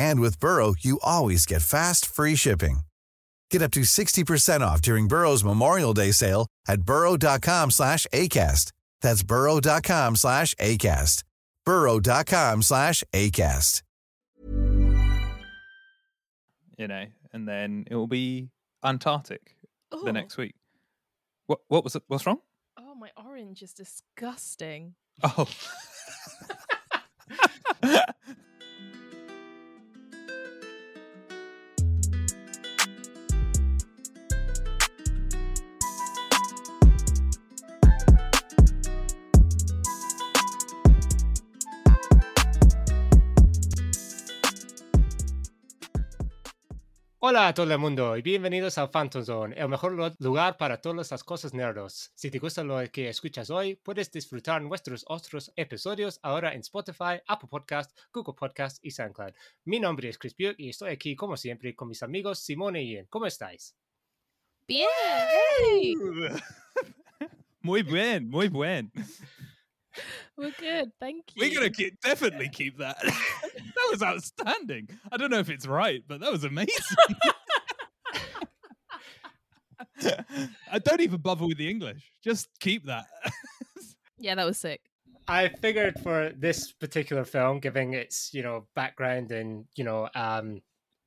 And with Burrow, you always get fast, free shipping. Get up to 60% off during Burrow's Memorial Day sale at burrow.com slash ACAST. That's burrow.com slash ACAST. burrow.com slash ACAST. you know, and then it will be Antarctic Oh. the next week. What what was it? What's wrong? Oh, my orange is disgusting. Oh. Hola a todo el mundo y bienvenidos al Phantom Zone, el mejor lugar para todas las cosas nerdos. Si te gusta lo que escuchas hoy, puedes disfrutar nuestros otros episodios ahora en Spotify, Apple Podcast, Google Podcast y SoundCloud. Mi nombre es Chris Buick y estoy aquí como siempre con mis amigos Simone y Ian. ¿Cómo estáis? Bien. Hey, muy bien, muy bien. We're good. Thank you. We're gonna keep, definitely keep that. that was outstanding. I don't know if it's right, but that was amazing. I don't even bother with the English. Just keep that. Yeah, that was sick. I figured for this particular film, giving its you know background and you know um,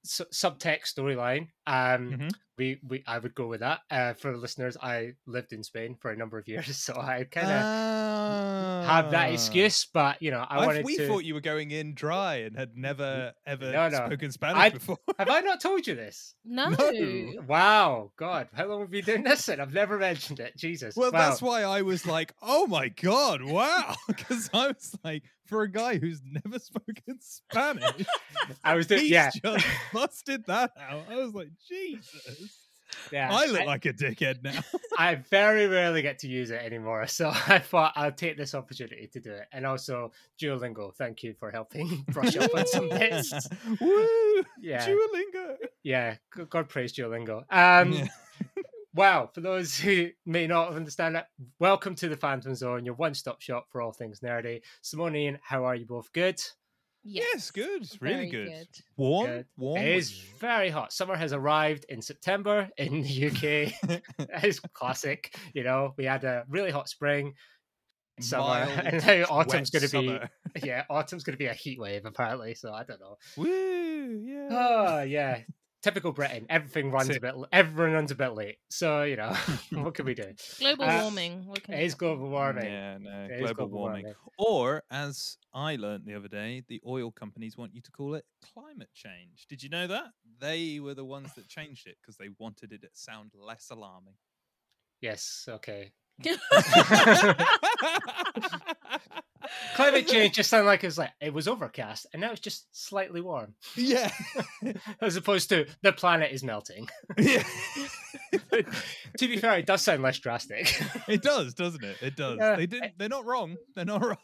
su- subtext storyline, um, Mhm. we we I would go with that. Uh, for the listeners, I lived in Spain for a number of years, so I kind of have that Ah. excuse. But you know, I I wanted we to. thought you were going in dry and had never ever No, no. spoken Spanish I- before. Have I not told you this? No. No. Wow, God, how long have we been doing this? And I've never mentioned it. Jesus. Well, wow. that's why I was like, "Oh my god, wow!" Because I was like, for a guy who's never spoken Spanish, I was doing. he's Yeah, just busted that out. I was like, Jesus, yeah. I look like a dickhead now. I very rarely get to use it anymore, so I thought I'll take this opportunity to do it. And also, Duolingo, thank you for helping brush up on some bits. Woo! Yeah. Duolingo. Yeah, God praise Duolingo. Um, Yeah. Wow, for those who may not understand that, welcome to the Fantom Zone, your one-stop shop for all things nerdy. Symone how are you both? Good. Yes, good, really good. good. Warm, Good. warm. It is very hot. Summer has arrived in September in the UK. it's classic. You know, we had a really hot spring, summer, Mild, and now autumn's going to be yeah, autumn's going to be a heat wave apparently. So I don't know. Woo! Yeah. Oh yeah, typical Britain. Everything runs a Sick. bit. Everyone runs a bit late. So you know, what can we do? Global Uh, warming. What can It you is do? global warming. Yeah, no, It is global, warming. warming. Or, as I learned the other day, the oil companies want you to call it climate change. Did you know that? They were the ones that changed it because they wanted it to sound less alarming. Yes. Okay. Climate change just sounded like it was like it was overcast and now it's just slightly warm, yeah, as opposed to the planet is melting. yeah. to be fair, it does sound less drastic. It does, doesn't it? It does. Yeah. They didn't. They're not wrong. They're not wrong.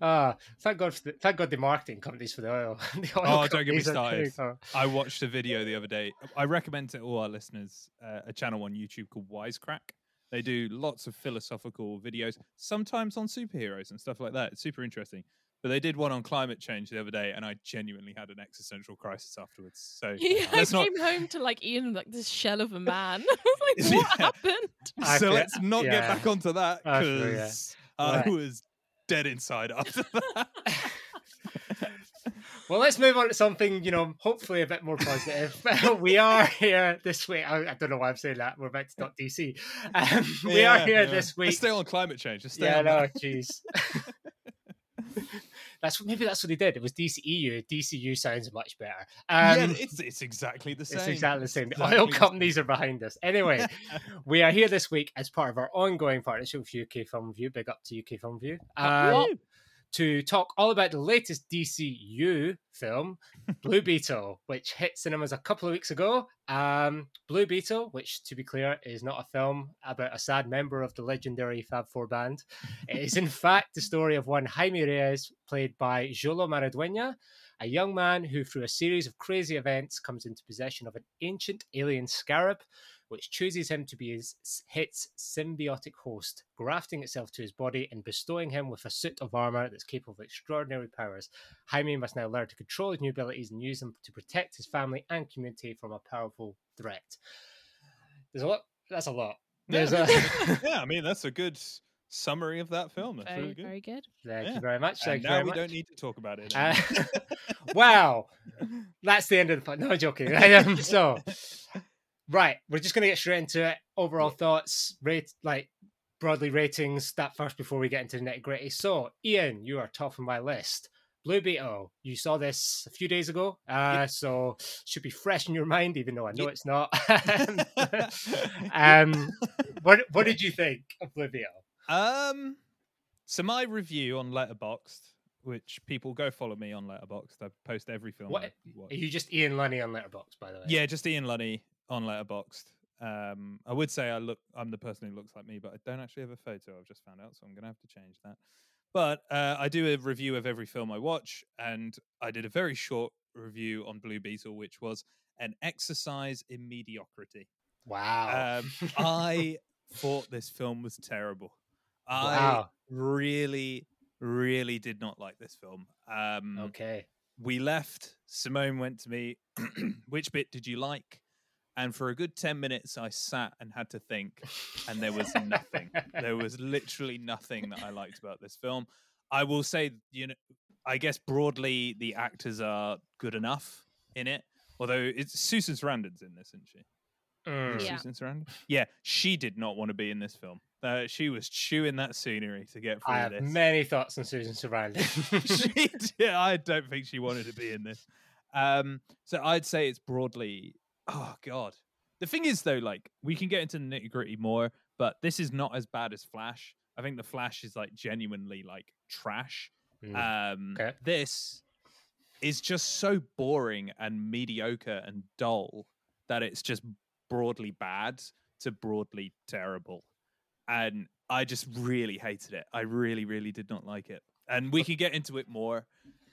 Ah, thank God! For the, thank God the marketing companies for the oil. the oil Oh, don't get me doing started. I watched a video the other day. I recommend to all our listeners uh, a channel on YouTube called Wisecrack. They do lots of philosophical videos, sometimes on superheroes and stuff like that. It's super interesting. But they did one on climate change the other day, and I genuinely had an existential crisis afterwards. So Yeah, I let's not. came home to like Ian like this shell of a man. Like, what Yeah. happened? I So feel- let's not get back onto that I feel ya. because I Right. was dead inside after that. Well, let's move on to something, you know, hopefully a bit more positive. we are here this week. I, I don't know why I'm saying that. We're about to talk DC. Um, we are here yeah. this week. Let's stay on climate change. Just stay yeah, on no, jeez. that's what- maybe that's what he did. It was DCEU. DCU sounds much better. Um, yeah, it's it's exactly the same. It's exactly the same. The exactly oil the companies are behind us. Anyway, we are here this week as part of our ongoing partnership with UK Film Review. Big up to UK Film Review. Um, to talk all about the latest DCU film, Blue Beetle, which hit cinemas a couple of weeks ago. Um, Blue Beetle, which to be clear is not a film about a sad member of the legendary Fab Four band. It is in fact the story of one Jaime Reyes, played by Xolo Maridueña, a young man who, through a series of crazy events, comes into possession of an ancient alien scarab, which chooses him to be his hit's symbiotic host, grafting itself to his body and bestowing him with a suit of armor that's capable of extraordinary powers. Jaime must now learn to control his new abilities and use them to protect his family and community from a powerful threat. There's a lot. That's a lot. Yeah, There's a. yeah, I mean that's a good summary of that film. That's Very, really good. very good. Thank Yeah. you very much. Thank and you now very we much. don't need to talk about it. Uh, wow, that's the end of the pod. No joking. So, right, we're just gonna get straight into it. Overall thoughts, rate like broadly ratings. That first before we get into the nitty gritty. So, Ian, you are top of my list. Blue Beetle, you saw this a few days ago, uh, so should be fresh in your mind, even though I know Yep. it's not. um, what what did you think of Blue Beetle? um, so my review on Letterboxd, which people go follow me on Letterboxd. I post every film. What- I watch. Are you just Ian Lunny on Letterboxd, by the way? Yeah, just Ian Lunny on Letterboxd. Um, I would say I look. I'm the person who looks like me, but I don't actually have a photo. I've just found out, so I'm gonna have to change that. But uh, I do a review of every film I watch, and I did a very short review on Blue Beetle, which was an exercise in mediocrity. Wow. Um, I thought this film was terrible. I Wow. really, really did not like this film. Um, okay. we left. Symone went to me, which bit did you like? And for a good 10 minutes, I sat and had to think, and there was nothing. there was literally nothing that I liked about this film. I will say, you know, I guess broadly the actors are good enough in it. Although it's Susan Sarandon's in this, isn't she? Mm. Yeah. Susan Sarandon. Yeah, she did not want to be in this film. Uh, she was chewing that scenery to get through I have this. many thoughts on Susan Sarandon. she did, I don't think she wanted to be in this. Um, so I'd say it's broadly. Oh God. The thing is, though, like we can get into the nitty gritty more, but this is not as bad as Flash. I think the Flash is like genuinely like trash. Mm. Um, Okay. This is just so boring and mediocre and dull that it's just broadly bad to broadly terrible. And I just really hated it. I really, really did not like it. And we can get into it more.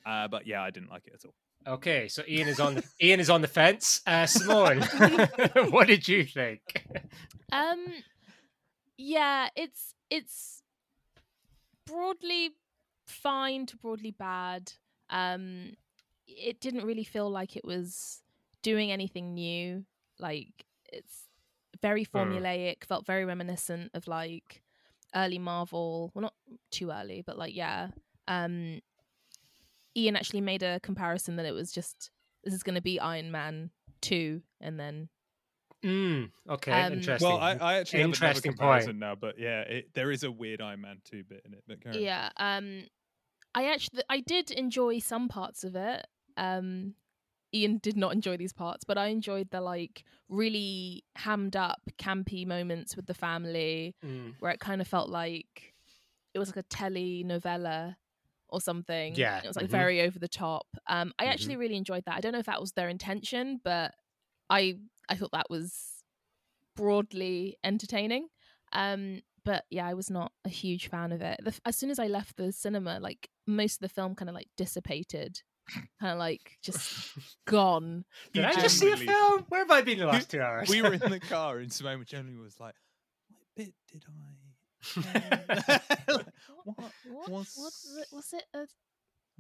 Uh, but yeah, I didn't like it at all. Okay, so Ian is on the Ian is on the fence. Uh, Symone, what did you think? Um, yeah, it's it's broadly fine to broadly bad. Um, it didn't really feel like it was doing anything new. Like it's very Hmm. formulaic. Felt very reminiscent of like early Marvel. Well, not too early, but like yeah. Um, Ian actually made a comparison that it was just this is going to be Iron Man two, and then Mm, okay, Um, interesting. Well, I, I actually Interesting have point. another comparison now, but yeah, it, there is a weird Iron Man 2 bit in it. But carry. Yeah. Um, I actually I did enjoy some parts of it. Um, Ian did not enjoy these parts, but I enjoyed the like really hammed up, campy moments with the family, Mm, where it kind of felt like it was like a telenovela. Or something. Yeah, It was like mhm. very over the top. Um, I Mhm. actually really enjoyed that. I don't know if that was their intention, but I I thought that was broadly entertaining. Um, but yeah, I was not a huge fan of it. The, as soon as I left the cinema, like most of the film kind of like dissipated, kind of like just gone. Did I just see a film? Where have I been the last two hours? we were in the car and Symone generally was like, "What bit did I?" Like, what? What? was- Was it? Was it a,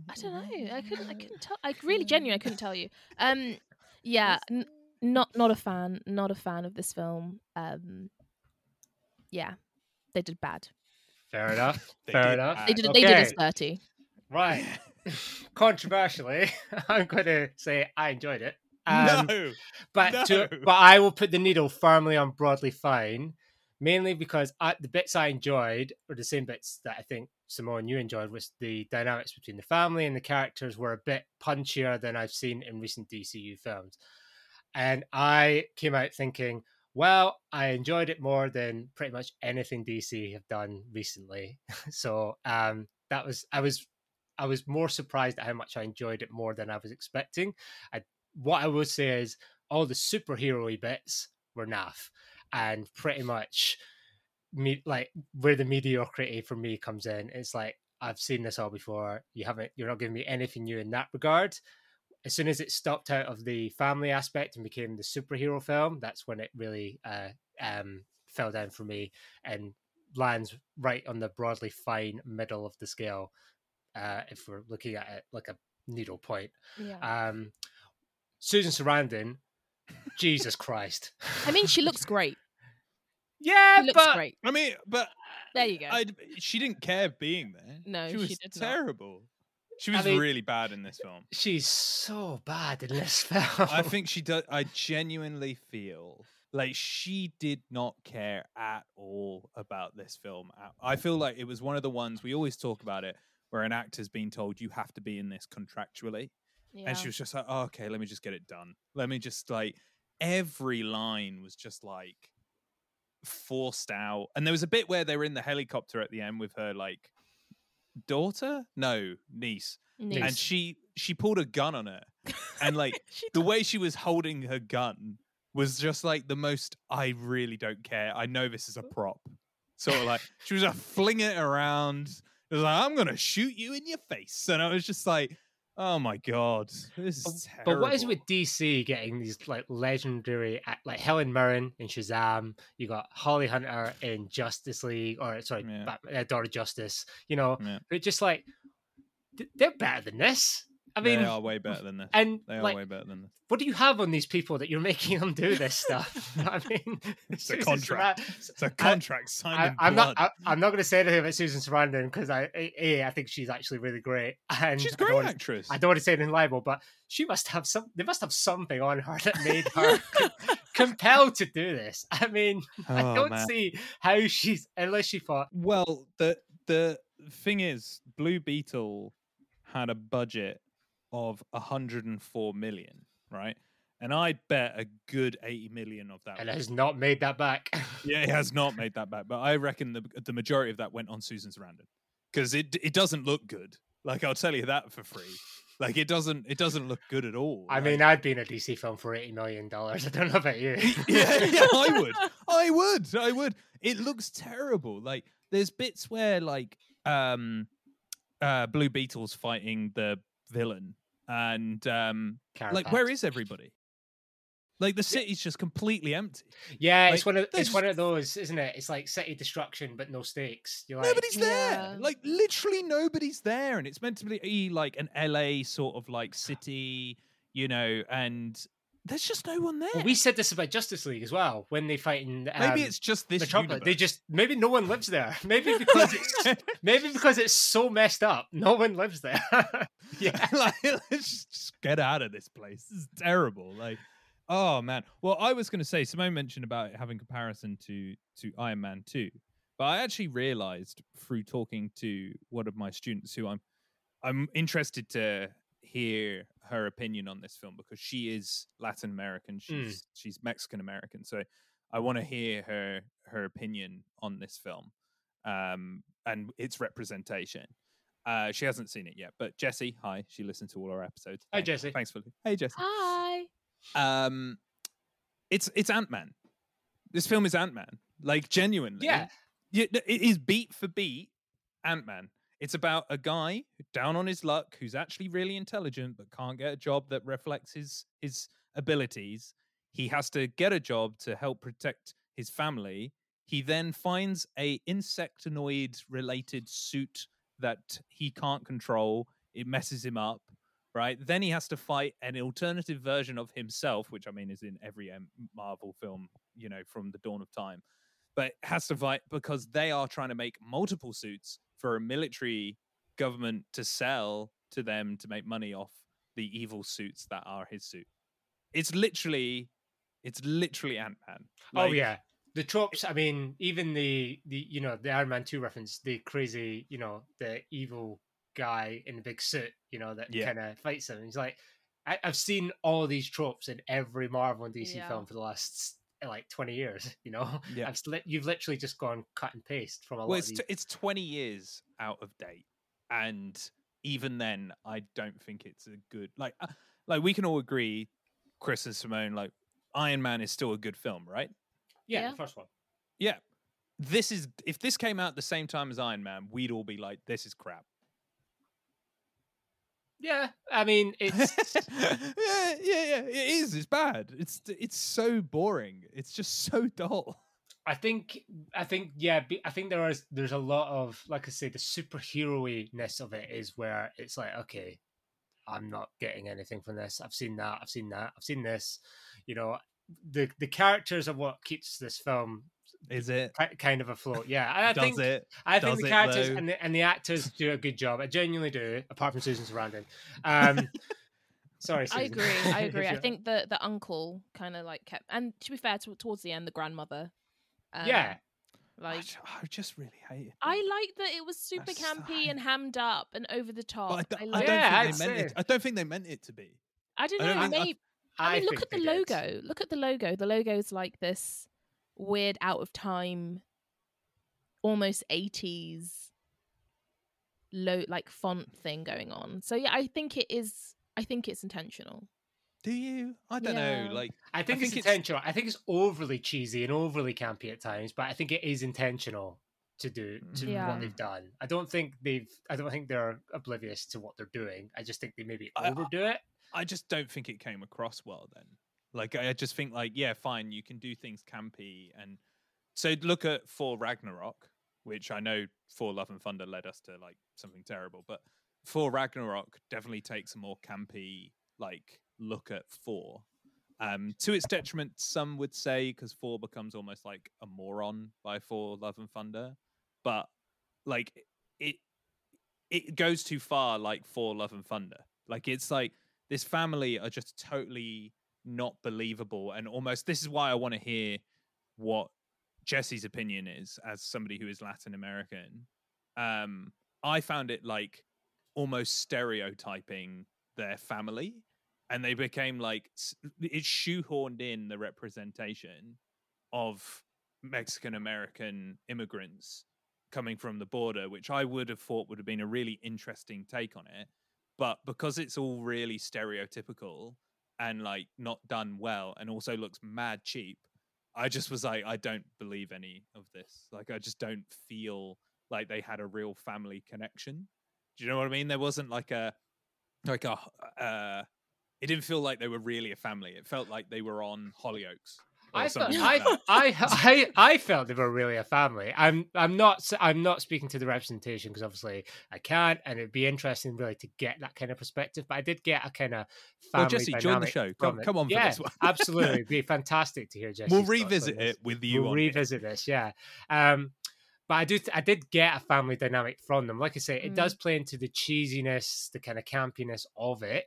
I don't know. I couldn't. I couldn't tell. I really genuinely. I couldn't tell you. Um, yeah, n- not not a fan. Not a fan of this film. Um, yeah, they did bad. Fair enough. Fair did enough. bad. They did. They did us Okay. dirty. Right. Controversially, I'm going to say I enjoyed it. Um, no, but to, but I will put the needle firmly on broadly fine, mainly because I, the bits I enjoyed were the same bits that I think Symone you enjoyed, was the dynamics between the family and the characters were a bit punchier than I've seen in recent DCU films, and I came out thinking, well, I enjoyed it more than pretty much anything DC have done recently. so um, that was I was I was more surprised at how much I enjoyed it more than I was expecting. I what I would say is all the superhero bits were naff, and pretty much me like where the mediocrity for me comes in. It's like I've seen this all before. You haven't. You're not giving me anything new in that regard. As soon as it stopped out of the family aspect and became the superhero film, that's when it really uh, um, fell down for me and lands right on the broadly fine middle of the scale. Uh, if we're looking at it like a needle point. Yeah. Um, Susan Sarandon, Jesus Christ. I mean, she looks great. Yeah, looks but great. I mean, but There you go. I, she didn't care being there. No, she she was did not. terrible. She I was mean- really bad in this film. she's so bad in this film. I think she does. I genuinely feel like she did not care at all about this film. I- I feel like it was one of the ones we always talk about it, where an actor's been told you have to be in this contractually, yeah. and she was just like, oh, "Okay, let me just get it done. Let me just like." Every line was just like forced out, and there was a bit where they were in the helicopter at the end with her like daughter, no niece, Nice. and she she pulled a gun on her, and like the way she was holding her gun was just like the most I really don't care. I know this is a prop. Sort of like she was just flinging it around. It was like, I'm gonna shoot you in your face. And I was just like, oh my god. This is terrible. But what is with DC getting these like legendary, like Helen Mirren in Shazam? You got Holly Hunter in Justice League, or sorry, Yeah. Bat- uh, Dawn of Justice. You know, Yeah. they're just like they're better than this. I mean, they are way better than this. and They are like, way better than this. what do you have on these people that you're making them do this stuff? I mean, It's a contract. Sarandon- It's a contract signed I, blood. not. I, I'm not going to say anything about Susan Sarandon because I, a, I think she's actually really great. And She's a I great wanna- actress. I don't want to say anything libel, but she must have some. They must have something on her that made her compelled to do this. I mean, I Oh, don't man. see how she's unless she thought. Well, the the thing is, Blue Beetle had a budget of 104 million, right? And I bet a good 80 million of that. And has not made that back. yeah, it has not made that back, but I reckon the the majority of that went on Susan Sarandon because it it doesn't look good. Like I'll tell you that for free. Like it doesn't it doesn't look good at all. I Like- mean, I'd be in a DC film for eighty million dollars. I don't know about you. yeah, yeah, I would. I would. I would. It looks terrible. Like there's bits where like um uh Blue Beetle's fighting the villain and um like where is everybody? Like the city's just completely empty. Yeah, it's one of it's there's- one of those, isn't it? It's like city destruction, but no stakes. You're like, Nobody's there. Yeah. Like literally nobody's there and it's meant to be like an LA sort of like city, you know, and there's just no one there. Well, we said this about Justice League as well when they fight in. Um, Maybe it's just this Metropolis. They just maybe no one lives there. Maybe because it's maybe because it's so messed up, no one lives there. yeah, like let's just, just get out of this place. This is terrible. Like, oh man. Well, I was going to say Symone mentioned about it having comparison to to Iron Man two, but I actually realized through talking to one of my students who I'm I'm interested to hear her opinion on this film because she is Latin American. She's she's Mexican American, so I want to hear her her opinion on this film um, and its representation. Uh, she hasn't seen it yet, but Jesse, hi, she listened to all our episodes. Hi, Thanks- Jessie. Thanks for hey Jesse. Hi. Um, it's it's Ant Man. This film is Ant Man. Like genuinely, Yeah. Yeah, it is beat for beat Ant Man. It's about a guy down on his luck who's actually really intelligent but can't get a job that reflects his his abilities. He has to get a job to help protect his family. He then finds a insectoid related suit that he can't control. It messes him up, right? Then he has to fight an alternative version of himself, which I mean is in every um, Marvel film, you know, from the dawn of time but has to fight because they are trying to make multiple suits for a military government to sell to them to make money off the evil suits that are his suit. It's literally, it's literally Ant Man. oh yeah, the tropes. I mean, even the the you know the Iron Man two reference, the crazy you know the evil guy in the big suit, you know that Yeah. kind of fights him. He's like, I, I've seen all these tropes in every Marvel and DC Yeah. film for the last like twenty years. You know, Yeah. I've sli- you've literally just gone cut and paste from a lot Well, of it's, these. t- it's 20 years out of date. And even then, I don't think it's a good, like, uh, like we can all agree, Chris and Symone, like, Iron Man is still a good film, right? yeah, Yeah. the first one. Yeah. This is, if this came out the same time as Iron Man, we'd all be like, this is crap. Yeah, I mean it's yeah, yeah, yeah. It is. It's bad. It's it's so boring. It's just so dull. I think I think yeah, I think there is there's a lot of like I say the superhero ness of it is where it's like okay, I'm not getting anything from this. I've seen that. I've seen that. I've seen this. You know, the the characters are what keeps this film Is it? kind of a afloat. Yeah, and I Does think it? I think Does the characters and the, and the actors do a good job. I genuinely do, apart from Susan Sarandon. Um, sorry, Susan. I agree. I agree. I think the the uncle kind of like kept, and to be fair, to, towards the end, the grandmother. Um, yeah, Like I just really hate it. I like that it was super That's campy fine. and hammed up and over the top. But I, I, don't- I liked don't Yeah, think they meant it. I don't think they meant it to be. I don't I know. don't think- I- maybe I mean, look at the they did. logo. Look at the logo. The logo's like this weird, out of time, almost eighties, low like font thing going on. So yeah, I think it is. I think it's intentional. Do you? I don't Yeah. know. Like I think, think it's it's- intentional. I think it's overly cheesy and overly campy at times, but I think it is intentional to do to Yeah. what they've done. I don't think they've. I don't think they're oblivious to what they're doing. I just think they maybe I- I- overdo it. I just don't think it came across well then. Like I just think like yeah, fine, you can do things campy and so look at Thor Ragnarok, which I know Thor Love and Thunder led us to like something terrible, but Thor Ragnarok definitely takes a more campy like look at Thor. Um, to its detriment, some would say, because Thor becomes almost like a moron by Thor Love and Thunder. But like it, it goes too far, like Thor Love and Thunder. Like it's like this family are just totally not believable, and almost this is why I want to hear what Jesse's opinion is as somebody who is Latin American. Um, I found it like almost stereotyping their family and they became like it shoehorned in the representation of Mexican American immigrants coming from the border, which I would have thought would have been a really interesting take on it. But because it's all really stereotypical and like not done well and also looks mad cheap, I just was like, I don't believe any of this. Like, I just don't feel like they had a real family connection. Do you know what I mean? There wasn't like a, like a, uh, it didn't feel like they were really a family. It felt like they were on Hollyoaks. Or I felt, something I. I, I, I felt they were really a family. I'm, I'm not, s- I'm not speaking to the representation because obviously I can't, and it'd be interesting really to get that kind of perspective. But I did get a kind of family Well, Jesse, join the show. Come- come on for yeah, this one. absolutely, it'd be fantastic to hear Jesse. We'll revisit it with you. We'll on here. revisit this, yeah. Um, but I do, I did get a family dynamic from them. Like I say, it Mm. does play into the cheesiness, the kind of campiness of it,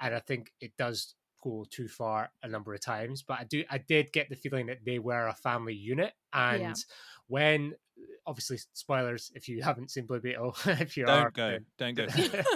and I think it does go too far a number of times. But I do, I did get the feeling that they were a family unit, and Yeah. when, obviously, spoilers if you haven't seen Blue Beetle, if you are, Don't go. then- Don't go.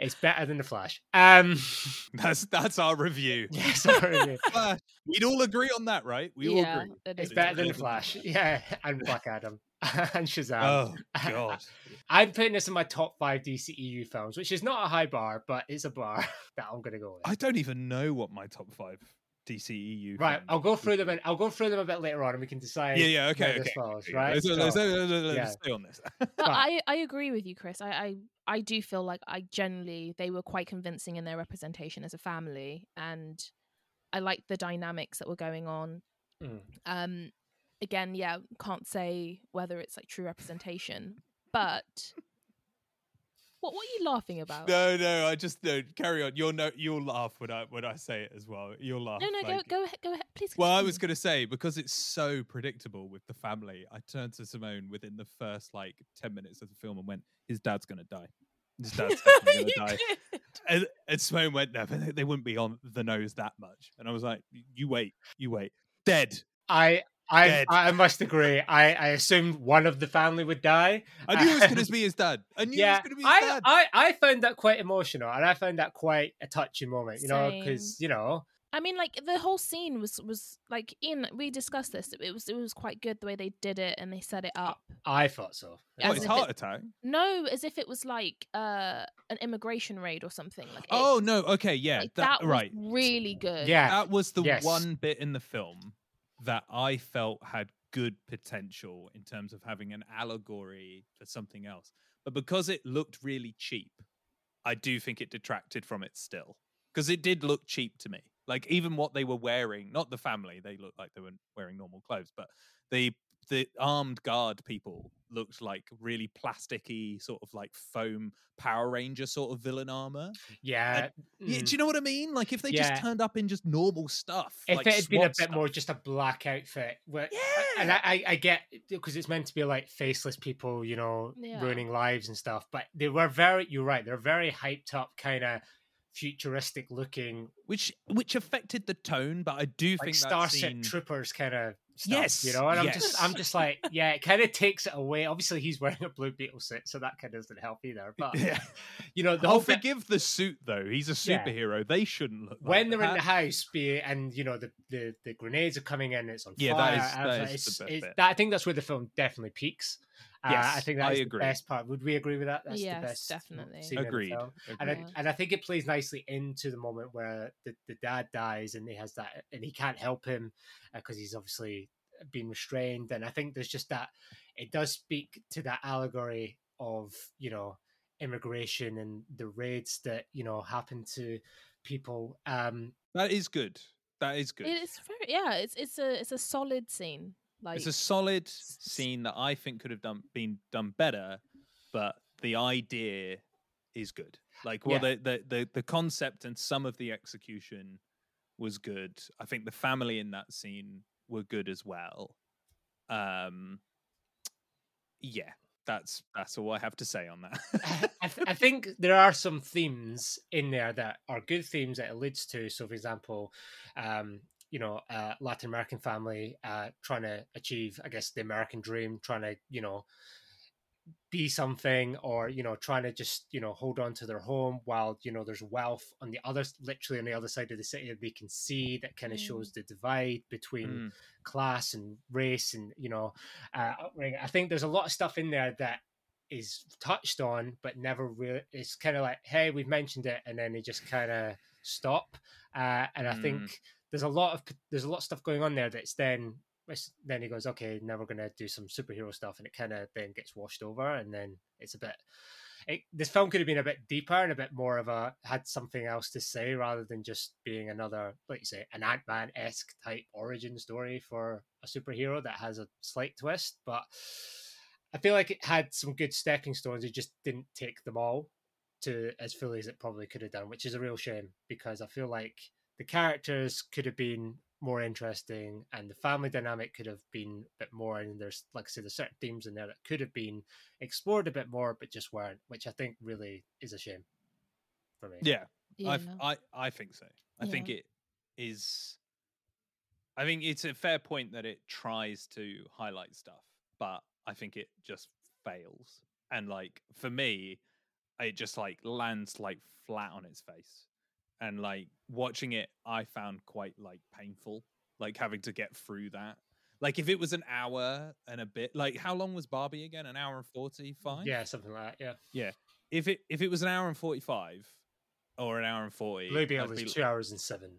it's better than the Flash. Um, That's that's our review. yeah, sorry. Flash. We'd all agree on that, right? We all agree. It's better than the. Flash. Yeah, and Black Adam. and Shazam. Oh god. I'm putting this in my top five DCEU films, which is not a high bar, but it's a bar that I'm going to go with. I don't even know what my top five DCEU. Right, I'll go through them. And I'll go through them a bit later on, and we can decide. Yeah, yeah, okay, where okay. this falls, okay. right? Let's, So- let's, let's, let's yeah. stay on this. But But- I, I agree with you, Chris. I, I I do feel like I generally they were quite convincing in their representation as a family, and I liked the dynamics that were going on. Mm. Um, again, yeah, can't say whether it's like true representation, but what what are you laughing about? no, no, I just no. Carry on. You'll know. You'll laugh when I when I say it as well. You'll laugh. no, no, like- go go ahead, go ahead, please. Well, I was going to say because it's so predictable with the family. I turned to Symone within the first like ten minutes of the film and went, "His dad's going to die. His dad's definitely going to die." did. And, and Symone went, "No, they- they wouldn't be on the nose that much." And I was like, "You wait, you wait, dead." I I Dead. I must agree. I I assumed one of the family would die. I knew it was going to be his dad. I knew it yeah, was going to be his I, dad. I I found that quite emotional, and I found that quite a touching moment. You know, because you know, I mean, like the whole scene was was like Ian. We discussed this. It was it was quite good the way they did it and they set it up. I thought so. what, as his heart it- attack? No, as if it was like uh an immigration raid or something. Like it- Oh no, okay, yeah, like, that, that, was right. really good. Yeah, that was the Yes. one bit in the film that I felt had good potential in terms of having an allegory for something else. But because it looked really cheap, I do think it detracted from it still. Because it did look cheap to me. Like even what they were wearing, not the family, they looked like they were wearing normal clothes, but the the armed guard people looked like really plasticky, sort of like foam Power Ranger sort of villain armor. yeah. Yeah, mm. do you know what I mean? Like if they Yeah. just turned up in just normal stuff. if like it had been a bit stuff. more just a black outfit, where, and Yeah. I, I, I get because it's meant to be like faceless people, you know, Yeah. ruining lives and stuff. But they were very, you're right, they're very hyped up, kind of futuristic looking, which which affected the tone, but I do like think Starship scene... Troopers kind of. Yes, you know, and I'm just, I'm just like, yeah, it kind of takes it away. Obviously, he's wearing a blue beetle suit, so that kind of doesn't help either. But Yeah. you know, the I'll bit- forgive the suit though. He's a Yeah. superhero. They shouldn't look like when they're in the house, be it, and you know the, the the grenades are coming in, it's on Yeah, fire. that is- I was like, the best it's- bit. that- I think that's where the film definitely peaks. Uh, I Yes, think I that's the agree. best part. Would we agree with that? That's Yes, the best. definitely. scene Agreed. film. Agreed. And I, and I think it plays nicely into the moment where the, the dad dies and he has that and he can't help him because he's obviously been restrained and I think there's just that it does speak to that allegory of you know immigration and the raids that you know happen to people um That is good. That is good. It's very yeah. It's it's a it's a solid scene. Like it's a solid scene that I think could have done been done better, but the idea is good. Like well Yeah. the, the the the concept and some of the execution was good. I think the family in that scene were good as well. Um yeah, that's that's all I have to say on that. I, th- I think there are some themes in there that are good themes that it leads to. So, for example, um, you know, uh, Latin American family uh, trying to achieve, I guess, the American dream, trying to, you know, be something, or you know, trying to just, you know, hold on to their home while you know there's wealth on the other, literally on the other side of the city that they can see that kind of Mm. shows the divide between Mm. class and race and you know uh, upbringing. I think there's a lot of stuff in there that is touched on but never really it's kind of like hey we've mentioned it and then they just kind of stop uh, and I Mm. think there's a lot of there's a lot of stuff going on there that's then it's- then he goes okay now we're gonna do some superhero stuff and it kind of then gets washed over and then it's a bit it, this film could have been a bit deeper and a bit more of a had something else to say rather than just being another like you say an ant-man esque type origin story for a superhero that has a slight twist but i feel like it had some good stepping stones it just didn't take them all to as fully as it probably could have done which is a real shame because i feel like the characters could have been more interesting and the family dynamic could have been a bit more and there's like i said there's certain themes in there that could have been explored a bit more but just weren't which i think really is a shame for me yeah, yeah. I I I think so. I think it is. I think it's a fair point that it tries to highlight stuff, but I think it just fails. And like for me, it just like lands like flat on its face. And like watching it, I found quite like painful, like having to get through that. Like if it was an hour and a bit, like how long was Barbie again? An hour and forty five. Yeah, something like that. Yeah. If it if it was an hour and forty five, or an hour and forty, Blue Beetle I'd is two hours and seven.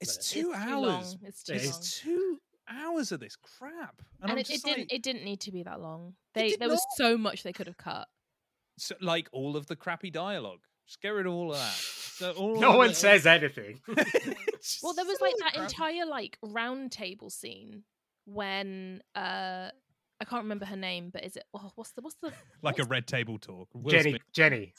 It's minutes. two It's hours. long. It's too It is two hours of this crap, and, And, it, it just didn't. like, It didn't need to be that long. They did there was so much they could have cut. so, like all of the crappy dialogue. Just get rid of all of that. So all No one the- says anything. Well, there was so like that crappy. entire like round table scene when uh I can't remember her name, but is it? Oh, what's the what's the like a red table talk. Will Jenny, Smith- Jenny.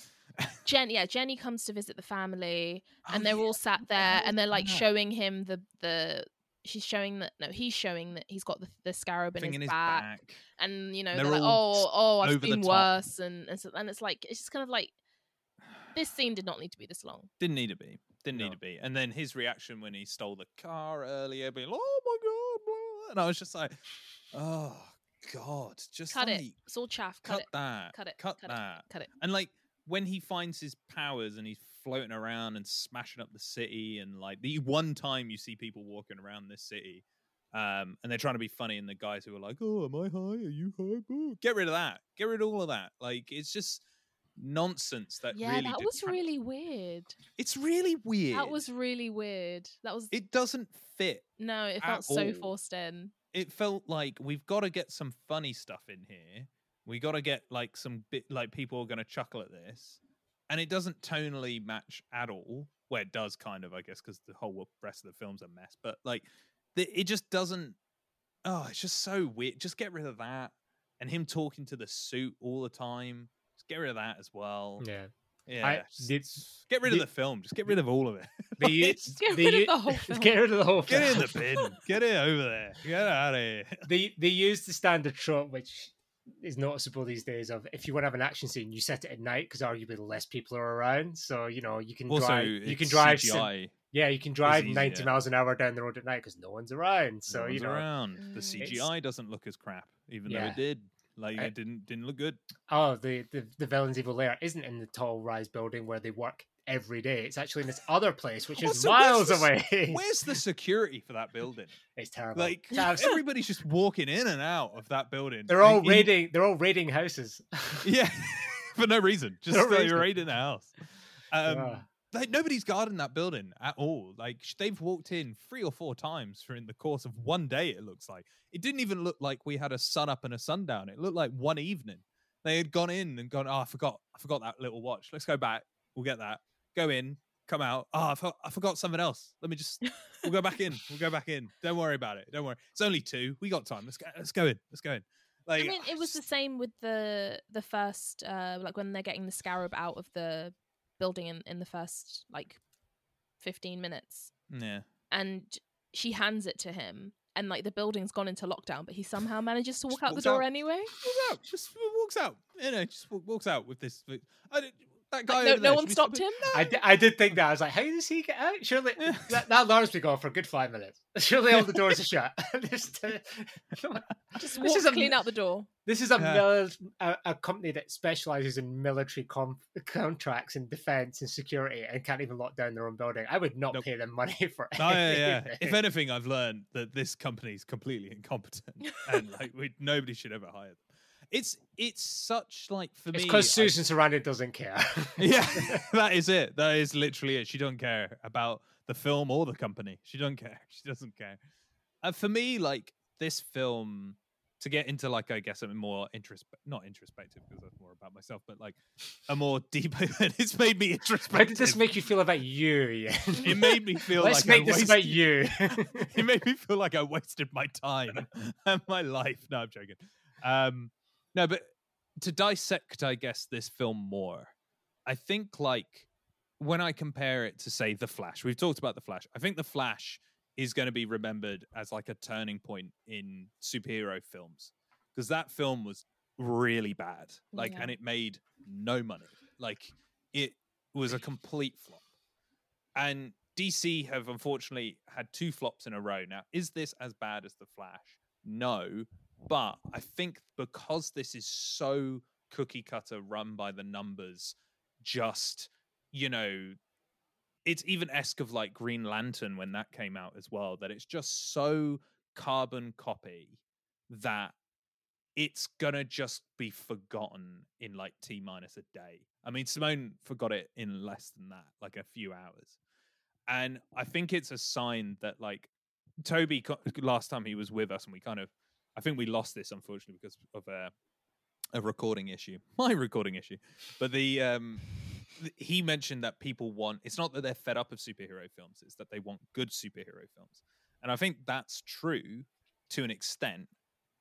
Jen? Yeah, Jenny comes to visit the family, and Oh, they're yeah, all sat there, hell and they're like that? showing him the the. She's showing that no, he's showing that he's got the, the scarab in his, in his back, back. and you know They're they're, like, oh, oh, I've been worse, and and, so, and it's like it's just kind of like this scene did not need to be this long. Didn't need to be. Didn't No. need to be. And then his reaction when he stole the car earlier, being, "Oh my god!" blah," and I was just like, "Oh god, just Cut like, it. It's all chaff. cut, Cut, it. that, Cut it. cut, cut it. that." Cut it. And like when he finds his powers and he's floating around and smashing up the city, and like the one time you see people walking around this city, um, and they're trying to be funny, and the guys who are like, "Oh, am I high? Are you high?" Boo." Get rid of that. Get rid of all of that. Like it's just nonsense that yeah, really that was detract- really weird. it's really weird That was really weird. That was it doesn't fit no, it felt so all. forced in. it felt like we've got to get some funny stuff in here we got to get like some bit like people are going to chuckle at this and it doesn't tonally match at all where it does kind of i guess because the whole rest of the film's a mess but like the, it just doesn't oh it's just so weird just get rid of that and him talking to the suit all the time get rid of that as well Yeah. yeah just- did- get rid did- of the film just get rid of all of it They Like, use, Get they rid of the whole film. Get rid of the whole Get it in the bin. Get it over there. Get out of here. they they use the standard trope, which is noticeable these days. Of if you want to have an action scene, you set it at night because arguably less people are around. So you know you can Also, drive. You can drive. sim- CGI. yeah, you can drive ninety miles an hour down the road at night because no one's around. No So you know. around. The Mm. CGI doesn't look as crap, even though it did. Like I- it didn't didn't look good. Oh, the, the the villain's evil lair isn't in the tall rise building where they work every day. It's actually in this other place, which is Also, where's miles the away. Where's the security for that building? it's terrible. Like everybody's just walking in and out of that building. they're all Like, in- raiding. They're all raiding houses. Yeah, for no reason. Just No reason. raiding the house. Um, Ah. Like nobody's guarding that building at all. Like they've walked in three or four times during the course of one day. It looks like it didn't even look like we had a sun up and a sundown. It looked like one evening. They had gone in and gone. Oh, I forgot. I forgot that little watch. Let's go back. We'll get that. Go in. Come out. Oh, I, for- I forgot something else. Let me just. We'll go back in. We'll go back in. Don't worry about it. Don't worry. It's only two. We got time. Let's go. Let's go in. Let's go in. Like I mean, it was the same with the the first, uh, like when they're getting the scarab out of the building in in the first like fifteen minutes, yeah. and she hands it to him, and like the building's gone into lockdown, but he somehow manages to Just walk out the door out. anyway. walks out. Just walks out. You know, just wa- walks out with this. I didn't- that guy. Like, no, over no there, one stopped stop him. I, di- I did think that. I was like, how does he get out? Surely Yeah. that, that alarm's been gone for a good five minutes. Surely all the doors are shut. Just, uh, Just This walk is a clean m- out the door. this is a, Yeah. mil- a a company that specializes in military com- contracts and defense and security and can't even lock down their own building. I would not Nope. pay them money for it. Oh yeah, yeah. If anything, I've learned that this company is completely incompetent, and like we, nobody should ever hire them. It's it's such like for it's me. because I- Susan Sarandon doesn't care. yeah, that is it. That is literally it. She don't care about the film or the company. She don't care. She doesn't care. And for me, like this film, to get into like I guess a more interest, not introspective because that's more about myself, but like a more deep. it's made me introspective. How did this make you feel about you? Ian? It made me feel Let's like I make this wasted- about you. it made me feel like I wasted my time and my life. No, I'm joking. Um, no, but to dissect, I guess, this film more, I think like when I compare it to say The Flash, we've talked about The Flash. I think The Flash is going to be remembered as like a turning point in superhero films because that film was really bad. Like, Yeah. and it made no money. Like, it was a complete flop. And DC have unfortunately had two flops in a row. Now, is this as bad as The Flash? No. But I think because this is so cookie cutter, run by the numbers, just, you know, it's even esque of like Green Lantern when that came out as well, that it's just so carbon copy that it's gonna just be forgotten in like T minus a day. I mean, Symone forgot it in less than that, like a few hours. And I think it's a sign that like Toby last time he was with us and we kind of I think we lost this unfortunately because of a a recording issue. My recording issue. But the um he mentioned that people want it's not that they're fed up of superhero films, it's that they want good superhero films. And I think that's true to an extent,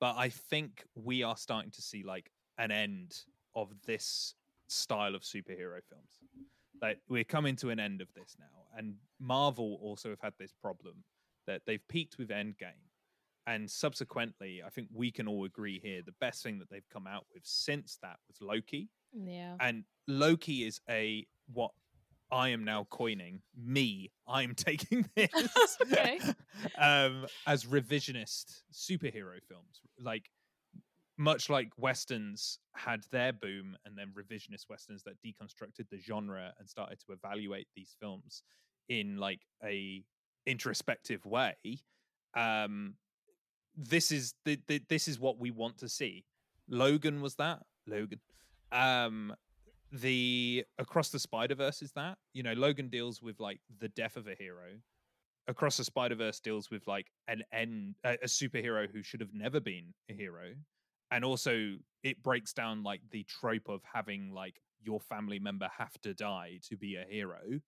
but I think we are starting to see like an end of this style of superhero films. Like we're coming to an end of this now. And Marvel also have had this problem that they've peaked with Endgame. And subsequently, I think we can all agree here the best thing that they've come out with since that was Loki. Yeah. And Loki is a what I am now coining me. I'm taking this Okay. um, as revisionist superhero films, like much like westerns had their boom, and then revisionist westerns that deconstructed the genre and started to evaluate these films in like a introspective way. Um, this is the, the this is what we want to see. Logan was that Logan. Um, the across the spider verse is that. You know logan deals with like the death of a hero. Across the spider verse deals with like an end a, a superhero who should have never been a hero. And also it breaks down like the trope of having like your family member have to die to be a hero.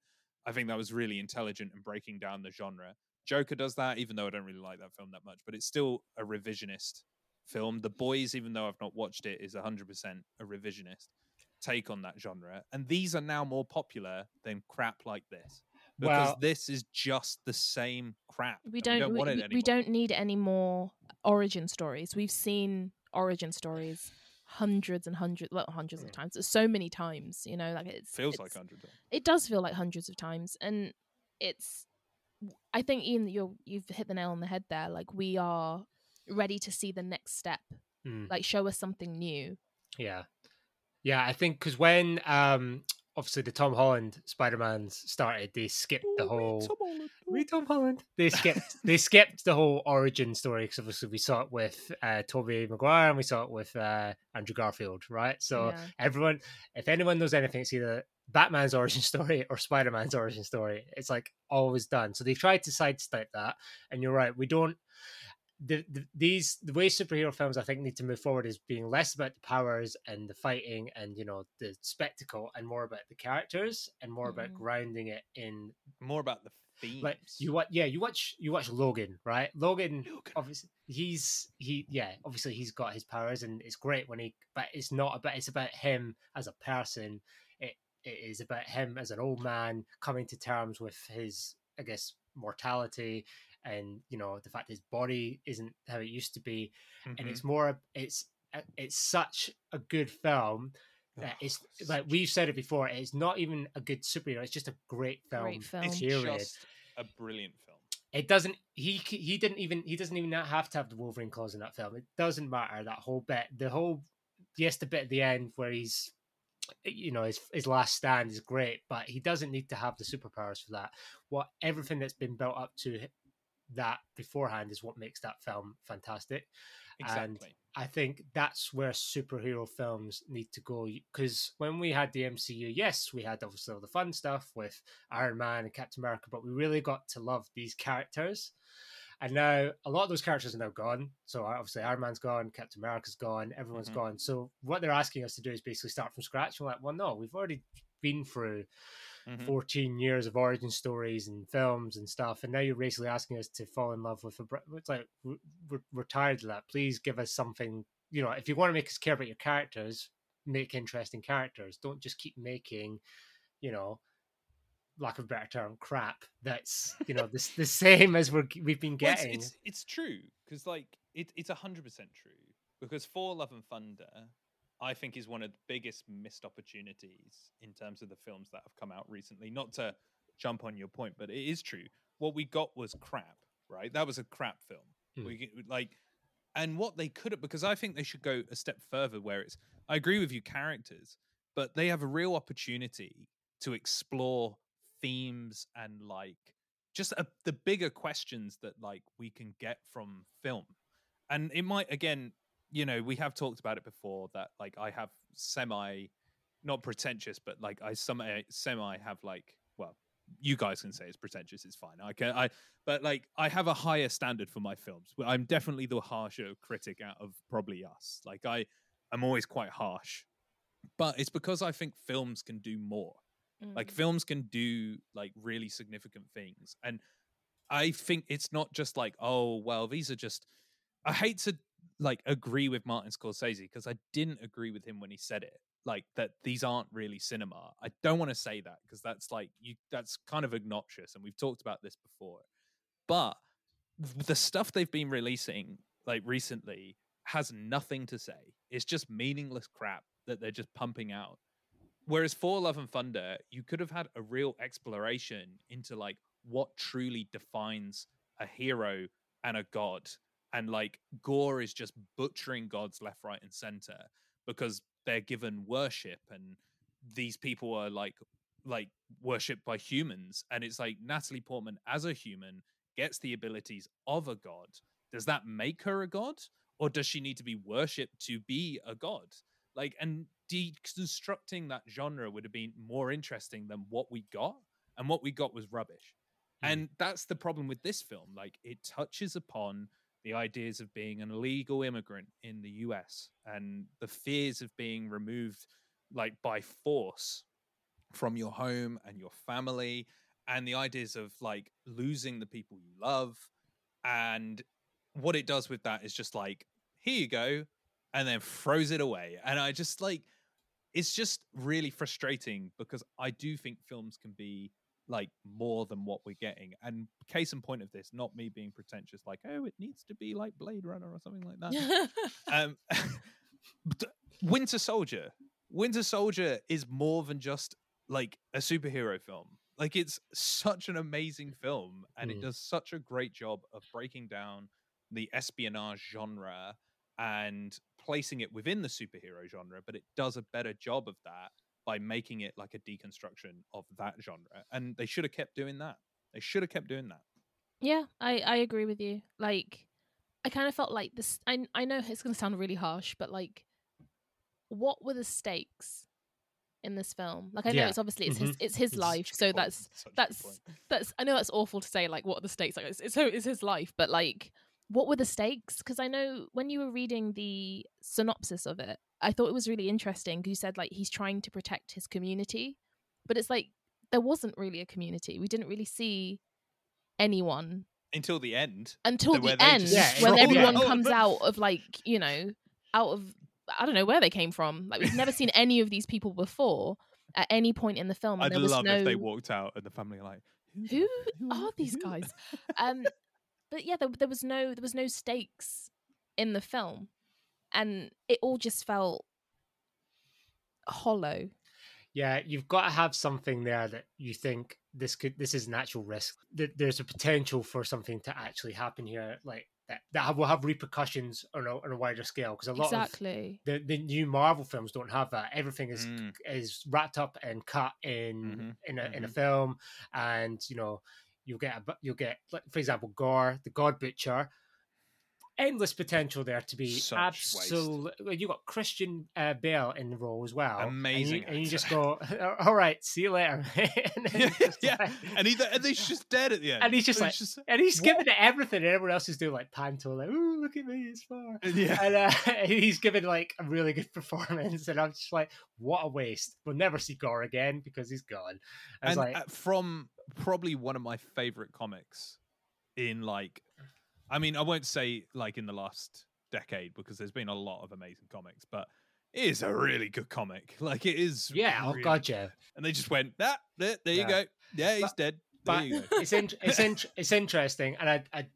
I think that was really intelligent in breaking down the genre joker does that even though i don't really like that film that much but it's still a revisionist film the boys even though i've not watched it is 100% a revisionist take on that genre and these are now more popular than crap like this because Well- this is just the same crap we don't, we, want it we- anymore. we don't need any more origin stories. We've seen origin stories hundreds and hundreds, well, hundreds of hmm. times, so many times. You know, like it's feels it's- like 100 times. it does feel like hundreds of times and it's i think ian you're you've hit the nail on the head there like we are ready to see the next step Mm. like show us something new Yeah, yeah. I think because when um obviously the Tom Holland Spider Mans started, they skipped the whole. We Tom Holland. They skipped. they skipped the whole origin story because obviously we saw it with uh, Tobey Maguire and we saw it with uh, Andrew Garfield, right? So Yeah. everyone, if anyone knows anything, it's either Batman's origin story or Spider Man's origin story. It's like always done. So they tried to sidestep that, and you're right. We don't. The, the, these the way superhero films I think need to move forward is being less about the powers and the fighting and you know the spectacle and more about the characters and more about Mhm. grounding it in more about the themes like you watch yeah you watch you watch Logan right Logan Logan. obviously he's he yeah obviously he's got his powers and it's great when he but it's not about it's about him as a person it it is about him as an old man coming to terms with his I guess mortality and you know the fact his body isn't how it used to be and Mhm. it's more it's uh, it's such a good film that Oh, it's it's like we've said it before it's not even a good superhero it's just a great film, Great film. it's period just a brilliant film it doesn't he he didn't even he doesn't even have to have the wolverine claws in that film it doesn't matter that whole bit the whole yes the bit at the end where he's you know his his last stand is great but he doesn't need to have the superpowers for that what everything that's been built up to that beforehand is what makes that film fantastic And exactly I think that's where superhero films need to go. Because when we had the MCU, yes, we had obviously all the fun stuff with Iron Man and Captain America, but we really got to love these characters. And now a lot of those characters are now gone. So obviously Iron Man's gone, Captain America's gone, everyone's Mhm. gone. So what they're asking us to do is basically start from scratch. And we're like, well, no, we've already been through Mhm. 14 years of origin stories and films and stuff and now you're basically asking us to fall in love with a it's like we're, we're- we're tired of that please give us something you know if you want to make us care about your characters make interesting characters don't just keep making you know lack of a better term crap that's you know this the same as we're we've been Well, it's- getting. it's, it's true because like it, it's 100% true because Thor love and thunder i think is one of the biggest missed opportunities in terms of the films that have come out recently not to jump on your point but it is true. What we got was crap right? That was a crap film. Mm. we like and what they could have because i think they should go a step further where it's i agree with you characters but they have a real opportunity to explore themes and like just a, the bigger questions that like we can get from film and it might again, you know, we have talked about it before that like I have semi, not pretentious, but like I some semi have like well, you guys can say it's pretentious. It's fine. I can I, but like I have a higher standard for my films. I'm definitely the harsher critic out of probably us. Like I, I'm always quite harsh, but it's because I think films can do more. Like Mm. films can do like really significant things, and I think it's not just like oh well these are just. I hate to like agree with Martin Scorsese because I didn't agree with him when he said it like that these aren't really cinema. I don't want to say that because that's like you that's kind of obnoxious and we've talked about this before. But the stuff they've been releasing like recently has nothing to say. It's just meaningless crap that they're just pumping out. Whereas Thor Love and Thunder, you could have had a real exploration into like what truly defines a hero and a god. And like Gorr is just butchering gods left, right, and center because they're given worship and these people are like like worshipped by humans. And it's like natalie portman as a human gets the abilities of a god. Does that make her a god? Or does she need to be worshipped to be a god? Like and deconstructing that genre would have been more interesting than what we got and what we got was rubbish. Hmm. and that's the problem with this film like it touches upon the ideas of being an illegal immigrant in the US and the fears of being removed like by force from your home and your family and the ideas of like losing the people you love. And what it does with that is just like here you go and then throws it away. And i just like it's just really frustrating because i do think films can be like more than what we're getting. And case in point of this, not me being pretentious, like, oh, it needs to be like Blade Runner or something like that. um, Winter Soldier. Winter Soldier is more than just like a superhero film. Like it's such an amazing film, and it Mm. does such a great job of breaking down the espionage genre and placing it within the superhero genre. But it does a better job of that by making it like a deconstruction of that genre. And they should have kept doing that. They should have kept doing that. Yeah, I I agree with you. Like, I kind of felt like this. I I know it's gonna sound really harsh, but like, what were the stakes in this film? Like, I know Yeah. it's obviously it's his Mhm. it's his It's life, so that's Such a good that's that's. I know that's awful to say. Like, what are the stakes? Like, it's, it's so it's his life, but like, what were the stakes? Because I know when you were reading the synopsis of it, I thought it was really interesting. You said like he's trying to protect his community, but it's like there wasn't really a community. We didn't really see anyone until the end. until where the end Yeah, when everyone out. comes out of like you know out of i don't know where they came from like we've never seen any of these people before at any point in the film and I'd there was love no if they walked out and the family are like, who, who are these who?" guys um but yeah there, there was no there was no stakes in the film and it all just felt hollow Yeah, you've got to have something there that you think this could this is an actual risk. That there's a potential for something to actually happen here, like that that will have repercussions on a, on a wider scale. Because a lot of the, the new Marvel films don't have that. Everything is Mm. is wrapped up and cut in Mhm, in a in a mhm. film, and you know you'll get a, you'll get like, for example Gorr the God Butcher. Endless potential there to be absolutely. You got Christian uh, Bale in the role as well. and you- Amazing and you, just go, "All right, see you later." and, just yeah, like- and, he, and he's just dead at the end. And he's just It's like- and he's What? giving it everything, and everyone else is doing like panto, like, "Ooh, look at me, it's far." yeah, and uh, he's given like a really good performance, and I'm just like, what a waste. We'll never see Gorr again because he's gone. I was and like, uh, from probably one of my favorite comics in like, I mean, I won't say like in the last decade because there's been a lot of amazing comics, but it is a really good comic. Like it is, yeah, oh really- god, yeah. And they just went, ah, there, there you go, yeah, he's But- dead. There But go. it's in, it's in, it's interesting, and I I,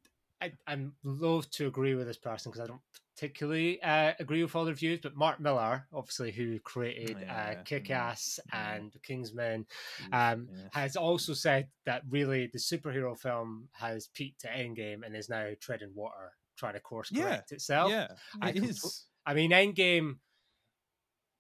I I'm loath to agree with this person because I don't particularly uh, agree with all their views. But Mark Millar, obviously, who created Yeah, uh, Kick Ass mm. and The Kingsman, um, Yeah. has also said that really the superhero film has peaked at Endgame and is now treading water, trying to course Yeah, correct itself. yeah, I it compl- is. I mean, Endgame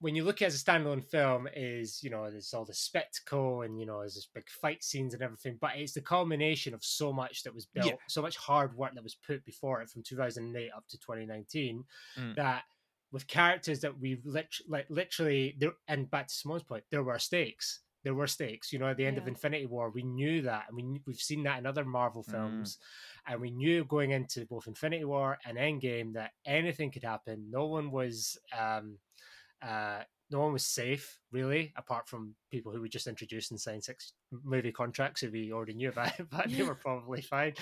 when you look at it as a standalone film, is you know there's all the spectacle and you know there's this big fight scenes and everything, but it's the culmination of so much that was built, Yeah. so much hard work that was put before it from 2008 up to 2019 Mm. that with characters that we lit- like literally there and back to Symone's point, there were stakes. There were stakes. You know, at the end of Infinity War, we knew that, and we, we've seen that in other Marvel Mm. films, and we knew going into both Infinity War and Endgame that anything could happen. No one was, um, uh, no one was safe really, apart from people who were just introduced and signed six movie contracts who we already knew about, but they were probably fine.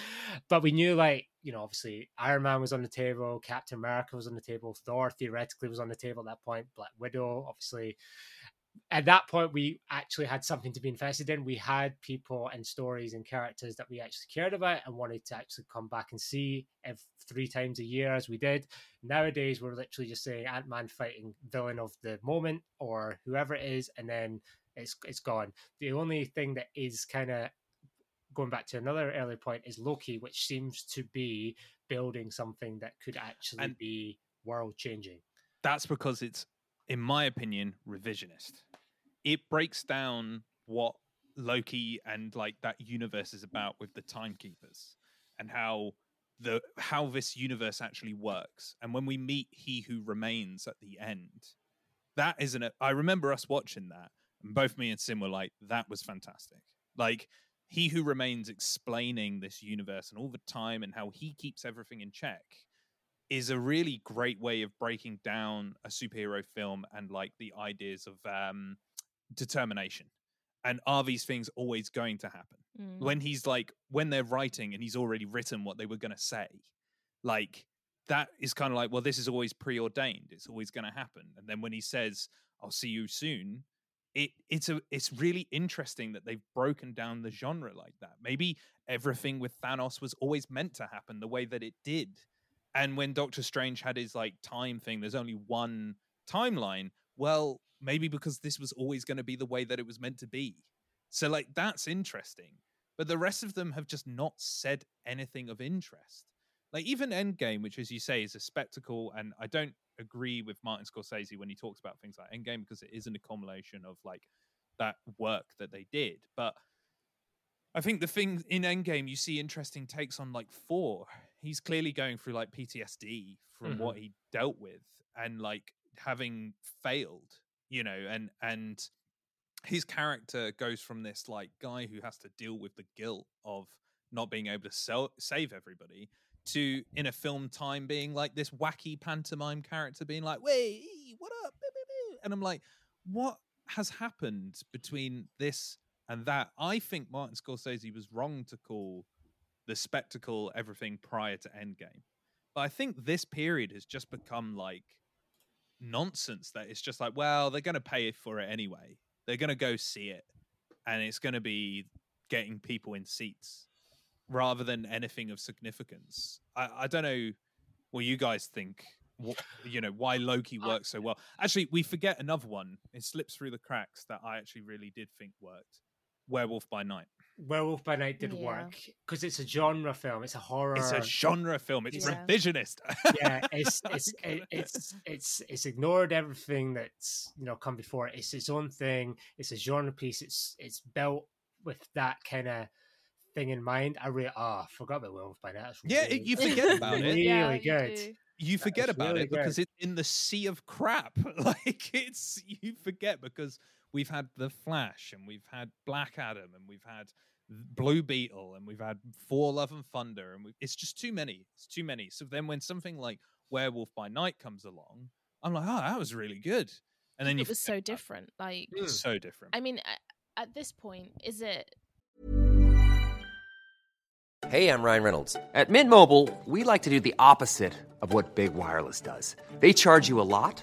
But we knew, like, you know, obviously Iron Man was on the table, Captain America was on the table, Thor theoretically was on the table at that point, Black Widow, obviously. At that point, we actually had something to be invested in. We had people and stories and characters that we actually cared about and wanted to actually come back and see if three times a year as we did. Nowadays, we're literally just saying Ant Man fighting villain of the moment or whoever it is, and then it's it's gone. The only thing that is kind of going back to another earlier point is Loki, which seems to be building something that could actually And- be world changing. that's because it's, in my opinion, revisionist. It breaks down what Loki and like that universe is about with the timekeepers and how the how this universe actually works. And when we meet He Who Remains at the end, that isn't. I remember us watching that, and both me and Sim were like, "That was fantastic." Like He Who Remains explaining this universe and all the time and how he keeps everything in check is a really great way of breaking down a superhero film and like the ideas of um determination and are these things always going to happen? Mm. when he's like when they're writing and he's already written what they were going to say like that is kind of like well this is always preordained. It's always going to happen. And then when he says i'll see you soon it it's a it's really interesting that they've broken down the genre like that. Maybe everything with thanos was always meant to happen the way that it did and when doctor strange had his like time thing there's only one timeline well maybe because this was always going to be the way that it was meant to be so like that's interesting but the rest of them have just not said anything of interest like even endgame which as you say is a spectacle and i don't agree with martin scorsese when he talks about things like endgame because it is an accumulation of like that work that they did but I think the thing in Endgame, you see interesting takes on like Thor. He's clearly going through like PTSD from what mm-hmm. he dealt with and like having failed, you know, and and his character goes from this like guy who has to deal with the guilt of not being able to sell, save everybody to in a film time being like this wacky pantomime character being like, "Wait, what up?" Beep, beep, beep," And I'm like, "What has happened between this and that?" I think Martin Scorsese was wrong to call the spectacle everything prior to Endgame. But I think this period has just become like nonsense that it's just like, well, they're going to pay for it anyway. They're going to go see it and it's going to be getting people in seats rather than anything of significance. I, I don't know what you guys think. You know why Loki uh, works so well. Actually, we forget another one. It slips through the cracks that I actually really did think worked. Werewolf by Night. Werewolf by Night did Yeah. work because it's a genre film. It's a horror. It's a genre film. It's Yeah. revisionist. yeah, it's it's it, it. it's it's it's ignored everything that's you know come before it. It's its own thing. It's a genre piece. It's it's built with that kind of thing in mind. I really oh, I forgot about Werewolf by Night. That's Yeah, you forget about it. Really Yeah, you good. do. you forget about really it because good. it's in the sea of crap. Like it's you forget because we've had the Flash and we've had Black Adam and we've had Blue Beetle and we've had Thor Love and Thunder and we, it's just too many. It's too many. So then when something like Werewolf by Night comes along, I'm like, oh, that was really good. And then you it was so forget about different. Like, it. It's so different. I mean, at, at this point, is it Hey, I'm Ryan Reynolds. At Mint Mobile, we like to do the opposite of what Big Wireless does. They charge you a lot,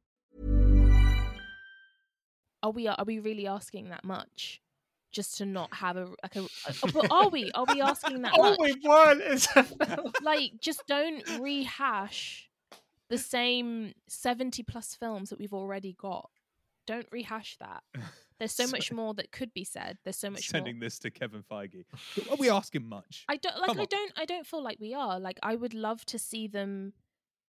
Are we are we really asking that much? Just to not have a like a, a- but are we are we asking that All much? we want is like just don't rehash the same 70 plus films that we've already got don't rehash that there's so much more that could be said there's so much Sending more this to Kevin Feige. Are we asking much? i don't like Come i on. don't i don't feel like we are like i would love to see them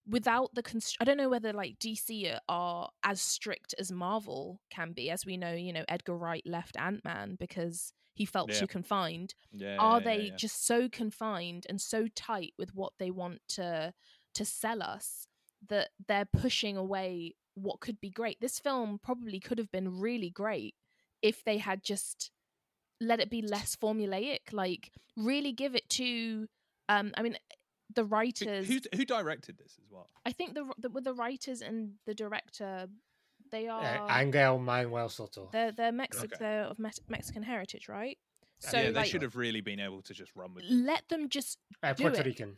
without the const- i don't know whether like dc are as strict as marvel can be as we know you know edgar wright left ant-man because he felt Yeah. too confined. Yeah, are yeah, they just so confined and so tight with what they want to to sell us that they're pushing away what could be great? This film probably could have been really great if they had just let it be less formulaic like really give it to um i mean the writers who, who directed this as well? i think the, the with the writers and the director they are Uh, Angel Manuel Soto. they're they're Mexican Okay. they're of Mex- mexican heritage right so yeah, they like should have really been able to just run with it. let them just Uh, do Puerto it. Rican.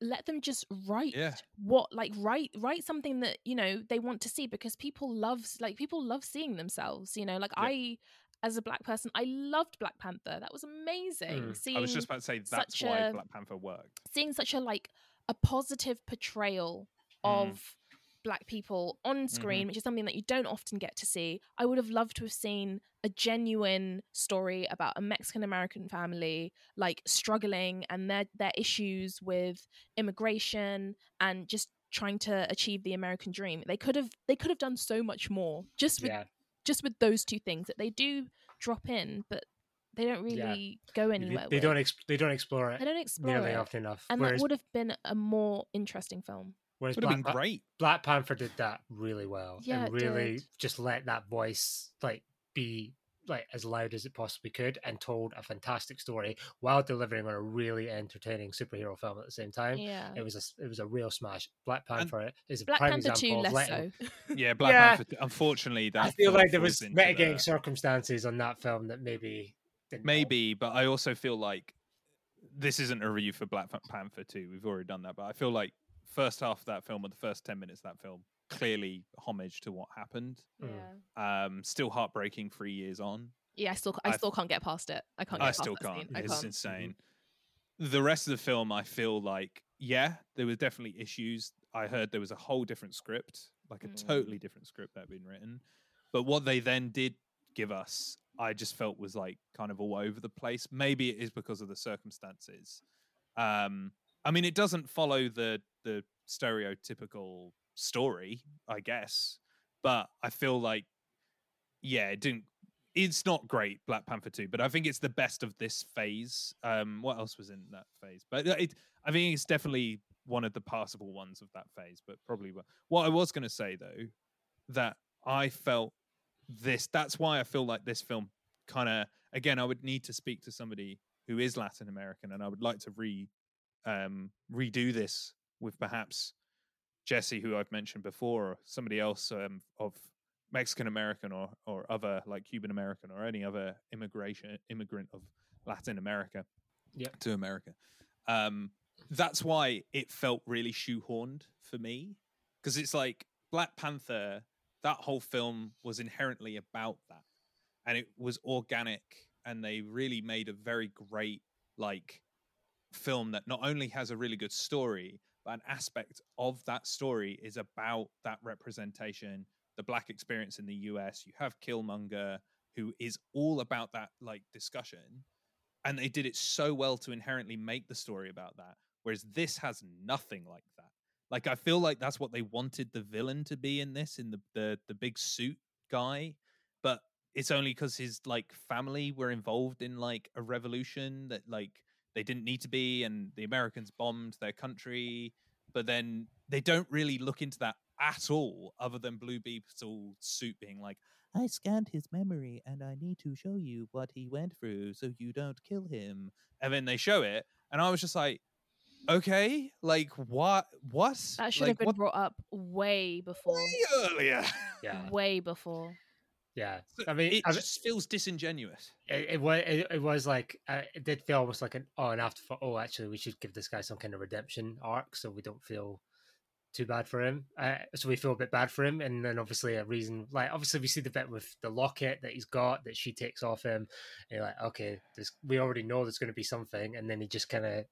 let them just write Yeah. what like write write something that you know they want to see because people love like people love seeing themselves you know like Yeah. i as a black person i loved black panther that was amazing Mm. seeing I was just about to say that's such why a- Black Panther worked. seeing such a like a positive portrayal Mm. of black people on Mm-hmm. screen which is something that you don't often get to see i would have loved to have seen a genuine story about a mexican american family like struggling and their their issues with immigration and just trying to achieve the american dream they could have they could have done so much more just with Yeah. Just with those two things that they do drop in but they don't Yeah. really go anywhere they with. don't. Ex- they don't explore it they don't explore nearly it often enough. and whereas, that would have been a more interesting film whereas Would have Black, been great. Black Panther did that really well. Yeah, and really did. just let that voice like be like as loud as it possibly could and told a fantastic story while delivering on a really entertaining superhero film at the same time. yeah It was a s- it was a real smash. Black And- Panther is a black prime panther 2 example of less letting, so Yeah, Black Yeah. Panther. Unfortunately, that I feel like there was mitigating the- circumstances on that film that maybe didn't help. Maybe, but I also feel like this isn't a review for Black Panther 2. We've already done that, but I feel like first half of that film or the first 10 minutes of that film clearly homage to what happened. Mm. yeah Um still heartbreaking 3 years on. yeah i still i I- still can't get past it i can't get I past still can't. scene. I It's can't. insane. The rest of the film I feel like yeah, there was definitely issues. I heard there was a whole different script, like a Mm. totally different script that had been written. But what they then did give us, I just felt was like kind of all over the place. Maybe it is because of the circumstances. Um, I mean, it doesn't follow the the stereotypical story, I guess, but I feel like, yeah, it didn't. It's not great, Black Panther two, but I think it's the best of this phase. Um, what else was in that phase? But uh, it, I think it's definitely one of the passable ones of that phase. But probably what what I was going to say though, that I felt this. That's why I feel like this film kind of again. I would need to speak to somebody who is Latin American, and I would like to re um, redo this with perhaps Jesse, who I've mentioned before, or somebody else um, of Mexican American or or other like Cuban American or any other immigration immigrant of Latin America Yep. to America. Um, that's why it felt really shoehorned for me because it's like Black Panther. That whole film was inherently about that, and it was organic, and they really made a very great like film that not only has a really good story, an aspect of that story is about that representation, the black experience in the US. You have Killmonger, who is all about that like discussion. And they did it so well to inherently make the story about that. Whereas this has nothing like that. Like I feel like that's what they wanted the villain to be in this, in the the, the big suit guy. But it's only because his like family were involved in like a revolution that like they didn't need to be and the americans bombed their country but then they don't really look into that at all, other than Blue Beetle suit being like, I scanned his memory and I need to show you what he went through so you don't kill him. And then they show it, and I was just like, okay, like what? What? That should like, have been what brought up way before. way earlier. Yeah, Way before. Yeah. So I mean, it I mean, just feels disingenuous. it, it was it, it was like uh, it did feel almost like an oh an afterthought. Oh, actually, we should give this guy some kind of redemption arc so we don't feel too bad for him. Uh, so we feel a bit bad for him, and then obviously a reason like obviously we see the bit with the locket that he's got that she takes off him. And you're like, okay, this we already know there's going to be something, and then he just kind of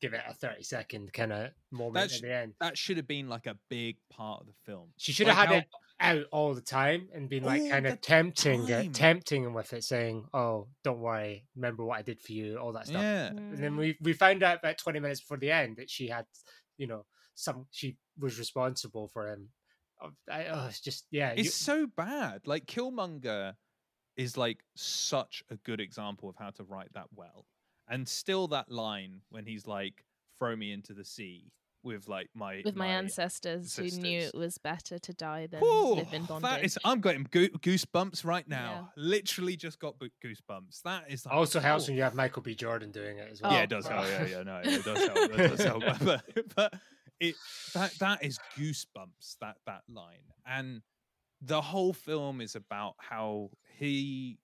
give it a thirty second kind of moment at the end. That should have been like a big part of the film. She should Like have had how- it out all the time and been like All kind of tempting, time. it, tempting him with it, saying, "Oh, don't worry, remember what I did for you," all that stuff. Yeah. And then Mm. we we found out about twenty minutes before the end that she had, you know, some she was responsible for him. Oh, I, oh, it's just yeah, you- It's so bad. Like Killmonger is like such a good example of how to write that well. And still that line when he's like, throw me into the sea with like my With my, ancestors, who knew it was better to die than Whew, live in bondage. that is, I'm getting goo- goosebumps right now. Literally just got bo- goosebumps. That is like, also helps oh. when you have Michael B. Jordan doing it as oh, well. Yeah, Oh, it does help. Yeah, yeah, no, it does help. It does help. But, but it that that is goosebumps. That that line, and the whole film is about how he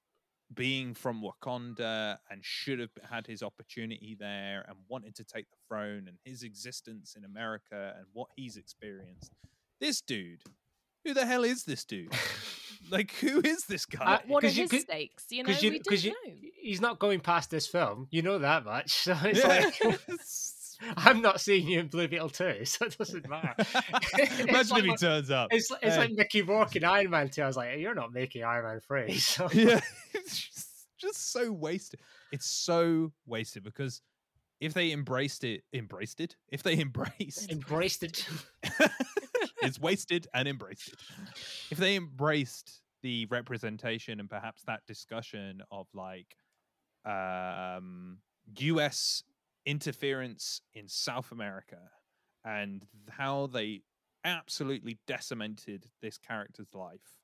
being from Wakanda and should have had his opportunity there and wanted to take the throne and his existence in America and what he's experienced. This dude, who the hell is this dude? like, who is this guy? Uh, what are 'cause you his could- stakes? You know, because you we don't you know. he's not going past this film. You know that much. So it's Yeah. like I'm not seeing you in Blue Beetle too, so it doesn't matter. Imagine like if he turns up. It's it's Hey. like Mickey Rourke in Iron Man 2. I was like, you're not making Iron Man 3. So yeah, it's just, just so wasted. It's so wasted because if they embraced it, embraced it, if they embraced, embraced it. it's wasted and embraced it. If they embraced the representation and perhaps that discussion of like um US interference in South America and how they absolutely decimated this character's life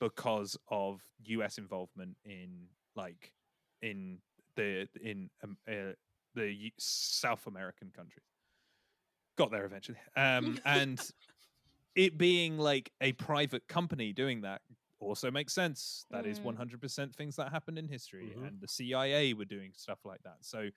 because of US involvement in like in the in um, uh, the South American countries. Got there eventually. Um and it being like a private company doing that also makes sense. That is Mm. 100% things that happened in history Mhm. and the CIA were doing stuff like that. So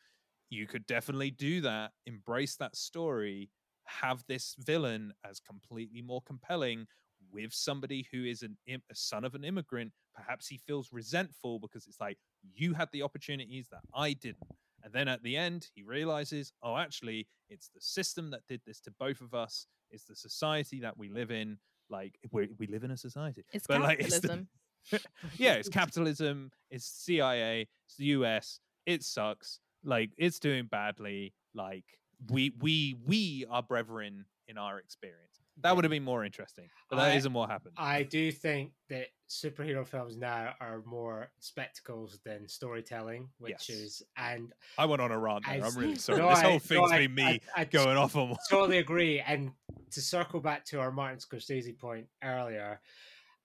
you could definitely do that, embrace that story, have this villain as completely more compelling with somebody who is an im- a son of an immigrant. Perhaps he feels resentful because it's like you had the opportunities that I didn't. And then at the end, he realizes, oh, actually, it's the system that did this to both of us. It's the society that we live in. Like we we live in a society. It's but, like, it's the- capitalism. yeah, it's capitalism, it's CIA, it's the US, it sucks. Like it's doing badly. Like we we we are brethren in our experience. That would have been more interesting. But that I- not what happened. I do think that superhero films now are more spectacles than storytelling, which Yes. is and I went on a rant there. I I'm really sorry. no, this I- whole no, thing's I- been me I- I going off on one. totally agree. And to circle back to our Martin Scorsese point earlier,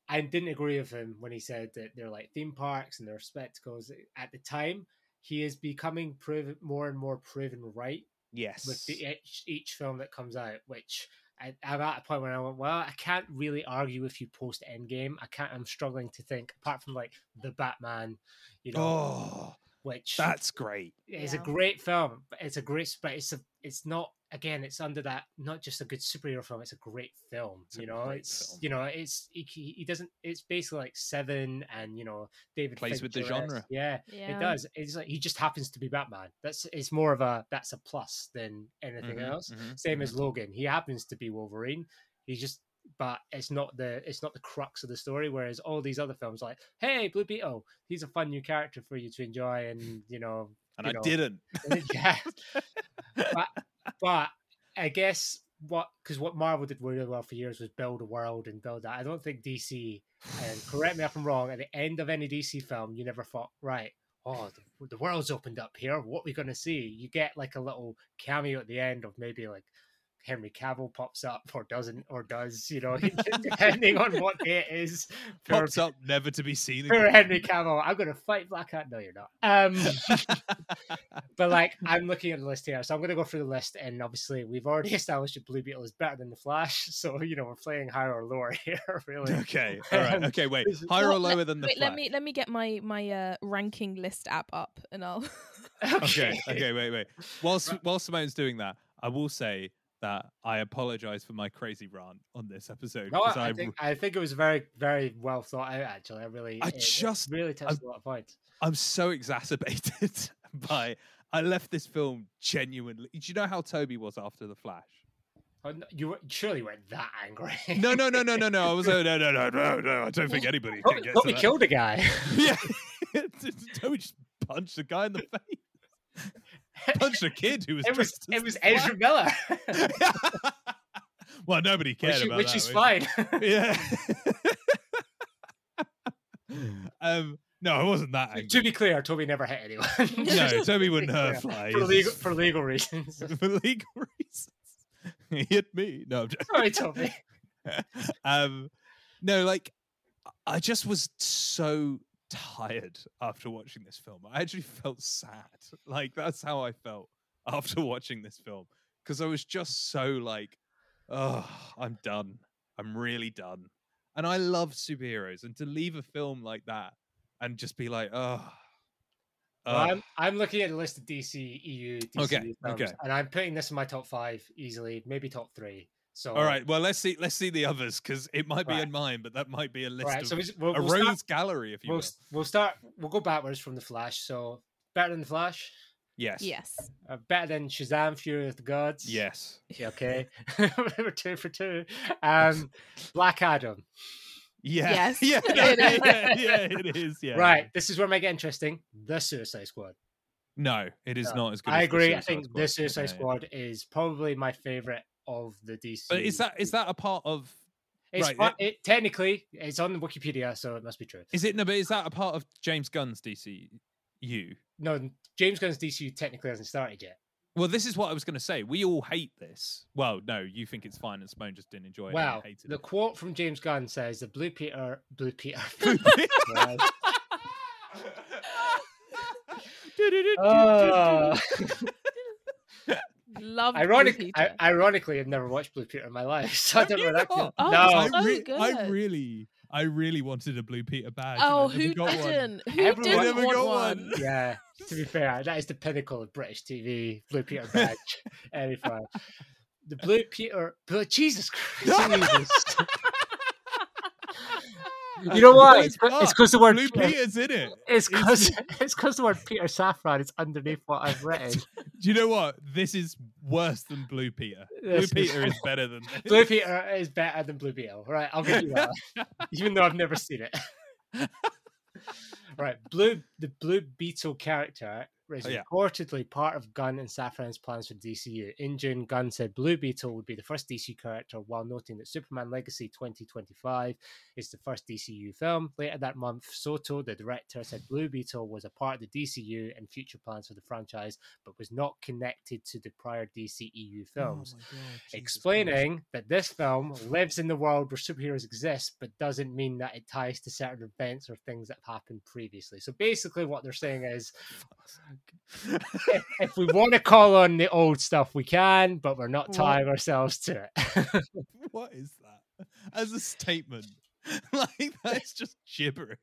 I didn't agree with him when he said that they're like theme parks and they're spectacles. Eh, at the time, he is becoming proven more and more proven right Yes. with the, each, each film that comes out, which I, I'm at a point where I went, well, I can't really argue with you post Endgame. I can't. I'm struggling to think apart from like the Batman, you know, oh, which that's great. it's a great film. It's a great, but it's a, it's not. Again, it's under that not just a good superhero film. It's a great film. It's you know, it's film. you know, it's he, he he doesn't. It's basically like Seven and you know David Plays with the genre. Yeah, Yeah. it does. It's like he just happens to be Batman. That's it's more of a that's a plus than anything Mhm, else. mhm, Same mhm. as Logan. He happens to be Wolverine. He just but it's not the it's not the crux of the story. Whereas all these other films, like hey Blue Beetle, he's a fun new character for you to enjoy, and you know, and you I know, didn't. yeah. but, but I guess what because what Marvel did really well for years was build a world and build that. I don't think DC, and correct me if I'm wrong, at the end of any DC film, you never thought, right, oh, the, the world's opened up here. What are we going to see? You get like a little cameo at the end of maybe like Henry Cavill pops up or doesn't or does, you know, depending on what day it is. For, Pops up, never to be seen for. Henry Cavill, I'm gonna fight Black Hat. No, you're not. Um, but like, I'm looking at the list here, so I'm gonna go through the list, and obviously, we've already established that Blue Beetle is better than the Flash, so you know, we're playing higher or lower here, really. okay, all right, Um, okay. Wait, this is- higher or Well, let- lower than the Wait, Flash? let me let me get my my uh, ranking list app up, and I'll. okay, okay, wait, wait. Whilst while Symone's doing that, I will say that I apologize for my crazy rant on this episode. No, I, I think I think it was very, very well thought out. Actually, I really, I it- it just- really touched a lot of points. I'm so exacerbated by I left this film genuinely. Do you know how Toby was after the Flash? Oh, no, you surely weren't that angry. No, no, no, no, no, no. I was oh, no, no, no, no, no. I don't think anybody Toby, can get Toby to killed a guy. Yeah, Toby just punched a guy in the face. Punched a kid who was it was it was Ezra. Miller, well, nobody cared which, about which that. is fine. Yeah. um. No, I wasn't that angry. to be clear, Toby never hit anyone. No, Toby wouldn't hurt for legal for legal reasons. for legal reasons. he hit me. No, I'm joking. Sorry, Toby. um, no, like I just was so tired after watching this film. I actually felt sad. Like that's how I felt after watching this film because I was just so like, oh, I'm done. I'm really done. And I love superheroes, and to leave a film like that and just be like, oh. Well, ugh." I'm I'm looking at the list of DC EU DCU Okay, films, okay. and I'm putting this in my top five easily, maybe top three. So All right. Well, let's see. Let's see the others because it might be in mine, but that might be a list All right, of so we- we'll, a we'll rogues start, gallery, if you we'll, will. we'll start. We'll go backwards from the Flash. So better than the Flash, Yes. yes. uh, better than Shazam: Fury of the Gods. Yes. Okay, we're two for two. Um, Black Adam. Yeah. Yes, Yeah. it no, is. yeah, yeah, it is. Yeah. Right. This is where it might get interesting. The Suicide Squad. No, it is No, not as good. I as the agree. I think Squad. the Suicide Yeah, yeah. Squad is probably my favorite of the DC. But is that is that a part of? It's right, part- it, technically it's on Wikipedia, so it must be true. Is it no? But is that a part of James Gunn's DCU? No, James Gunn's DCU technically hasn't started yet. Well, this is what I was going to say. We all hate this. Well, no, you think it's fine, and Symone just didn't enjoy it. Well, and hated The it. quote from James Gunn says the Blue Peter, Blue Peter. Uh, Love. Blue ironic, I, ironically, I've never watched Blue Peter in my life, so I don't know you where that not? Oh, no, it's I, so re- I really, I really wanted a Blue Peter badge. oh, and I never who got didn't? Who Everyone- didn't Never want got one? one. yeah. To be fair, that is the pinnacle of British TV. Blue Peter badge, any file. The Blue Peter, but Jesus Christ, Jesus. You know why? No, It's not. because the word Blue Peter- Peter's in it. It's It's- because it's because the word Peter Safran is underneath what I've written. Do you know what? This is worse than Blue Peter. Blue This is- Peter is better than this. Blue Peter is better than Blue Beetle. Right, I'll give you that. even though I've never seen it. right, Blue the Blue Beetle character is Oh, yeah. reportedly part of Gunn and Safran's plans for DCU. In June, Gunn said Blue Beetle would be the first DC character, while noting that Superman Legacy 2025 is the first DCU film. Later that month, Soto, the director, said Blue Beetle was a part of the DCU and future plans for the franchise, but was not connected to the prior DCEU films explaining that this film lives in the world where superheroes exist, but doesn't mean that it ties to certain events or things that have happened previously. So basically, what they're saying is, if, if we want to call on the old stuff, we can, but we're not What? tying ourselves to it. what is that? As a statement. like that's just gibberish.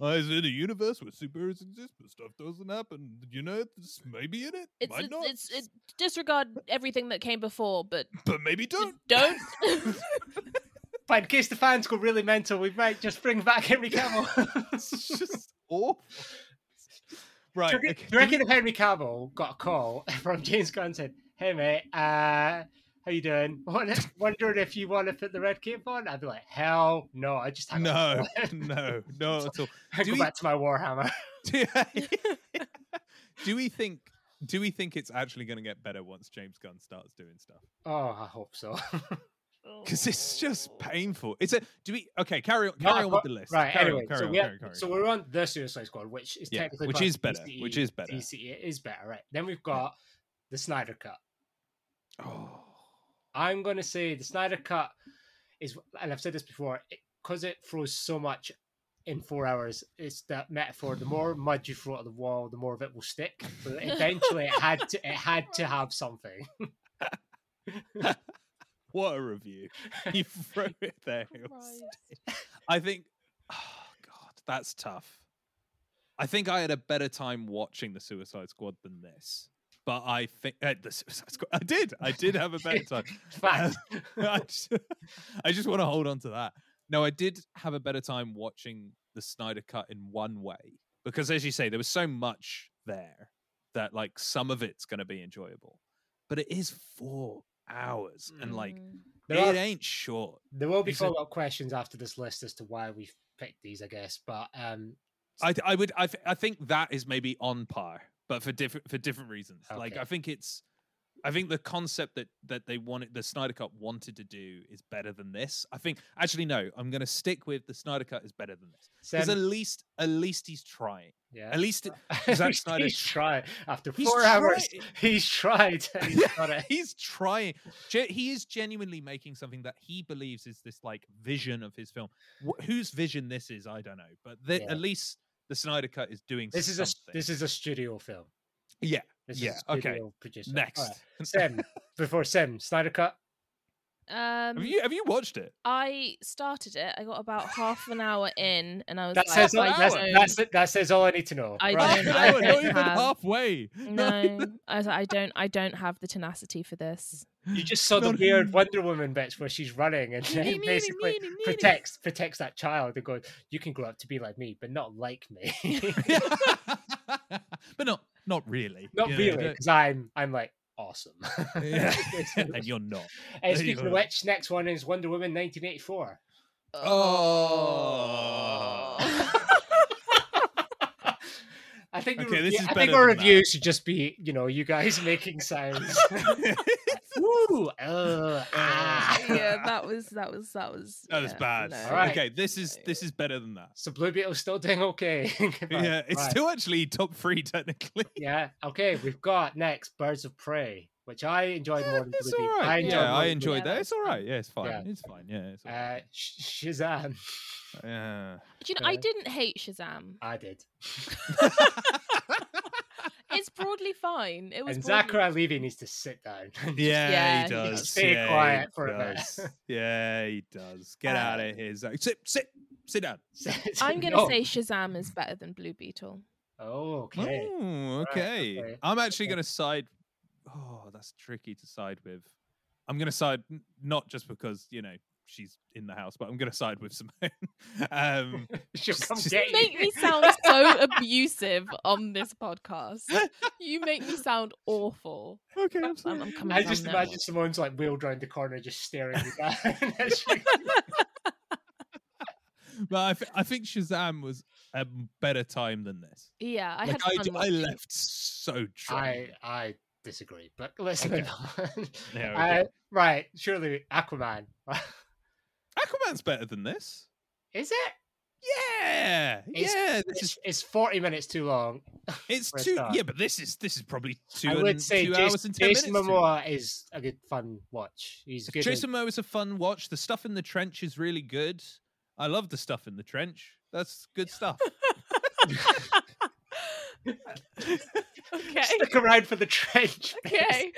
I was in a universe where superheroes exist, but stuff doesn't happen. You know, this may be in it, It's might it's, not, it's it, disregard everything that came before, but but maybe don't. don't. but in case the fans go really mental, we might just bring back Henry Cavill. it's just awful. Right. Do you reckon, okay, do you reckon if Henry Cavill got a call from James Gunn and said, "Hey mate, uh, how you doing? Wondering if you want to put the red cape on?" I'd be like, "Hell no! I just No, up. no, at all. I go we- back to my Warhammer." do, do we think? Do we think it's actually going to get better once James Gunn starts doing stuff? Oh, I hope so. Oh, because it's just painful. It's a. Do we? Okay, carry on. Carry I've on got- with the list. Right. Carry anyway, on, carry so on, we are, carry, carry so we're on the Suicide Squad, which is Yeah, technically which is better, DCE which is better. DC it is better, right? Then we've got the Snyder Cut. Oh, I'm going to say the Snyder Cut is, and I've said this before, because it, throws so much in four hours. It's that metaphor: the more mud you throw at the wall, the more of it will stick. But eventually, it had to it had to have something. what a review! You throw it there. I think. Oh God, that's tough. I think I had a better time watching the Suicide Squad than this. But I think uh, the Suicide Squad. I did. I did have a better time. Fact. I just, just want to hold on to that. No, I did have a better time watching the Snyder Cut in one way because, as you say, there was so much there that like some of it's going to be enjoyable, but it is four hours and like Mm. There it are- ain't short. There will be follow up questions after this list as to why we've picked these, I guess. But um, I I would I, th- I think that is maybe on par, but for different for different reasons. Like I think it's I think the concept that that they wanted the Snyder Cut wanted to do is better than this. I think actually no, I'm going to stick with the Snyder Cut is better than this because at least at least he's trying. yeah, At least Zack he's, Snyder he's tried after He's four hours. tried. He's tried. and He's got it. he's trying. He is genuinely making something that he believes is this like vision of his film. Wh- whose vision this is, I don't know, but the, Yeah. at least the Snyder Cut is doing. This is a something. this is a studio film. Yeah. This Yeah, okay. producer. Next, Alright, Sim, before Sim, Snyder Cut. Um, have you have you watched it? I started it. I got about half an hour in, and I was That like, says all, I that's, don't- that's, that says all I need to know. I Right. don't- I hour, not don't even have- halfway. no. I was like, I don't. I don't have the tenacity for this. You just saw the weird Wonder Woman bits where she's running and then Meanie, meanie, basically meanie, meanie. protects protects that child and goes, "You can grow up to be like me, but not like me." But not not really. not you really, because I'm I'm like awesome. Yeah. And you're not. Uh, speaking of which, next one is Wonder Woman 1984. Oh. I think Okay, this is I think our review should just be, you know, you guys making sounds. Ooh, uh, ah. yeah, that was that was that was. that was bad. no. All right. Okay, this is this is better than that. So Blue Beetle's still doing okay. Yeah, it's Right. still actually top three technically. Yeah. Okay, we've got next Birds of Prey, which I enjoyed more than It's Blue all Beetle. right. I enjoyed yeah, I enjoyed Yeah, that. It's all right. Yeah, it's fine. Yeah. It's fine. Yeah, it's all right. Uh, Sh- Shazam. yeah. Do you know? I didn't hate Shazam. I did. It's broadly fine. It was. And broadly- Zachary Levi needs to sit down. Yeah, Yeah, he he does. does. Stay yeah, quiet he for a bit. Yeah, he does. Get out Uh, of here. Zach. Sit, sit, sit down. I'm gonna No. say Shazam is better than Blue Beetle. Oh, okay. Oh, Right, okay. okay. I'm actually Okay. going to side. Oh, that's tricky to side with. I'm going to side not just because you know she's in the house, but I'm going to side with Symone. um, She'll Just- come just get You make me sound so abusive on this podcast. You make me sound awful. okay, I'm I'm. I'm coming I down just now. imagine someone's like wheeled around the corner, just staring you down. as you- but I, th- I think Shazam was a better time than this. Yeah, I like had I, fun d- I left so drunk. I I disagree, but let's Okay. move on. Yeah, Uh, right, surely Aquaman. Aquaman's better than this. is it? Yeah, It's- yeah. This It's, is it's forty minutes too long. it's for a two. start. Yeah, but this is this is probably two. I and, would say two Jason, hours and ten Jason minutes. too Momoa is a good fun watch. He's good. Jason Momoa is a fun watch. The stuff in the trench is really good. I love the stuff in the trench. That's good stuff. Okay. Stick around for the trench. Okay.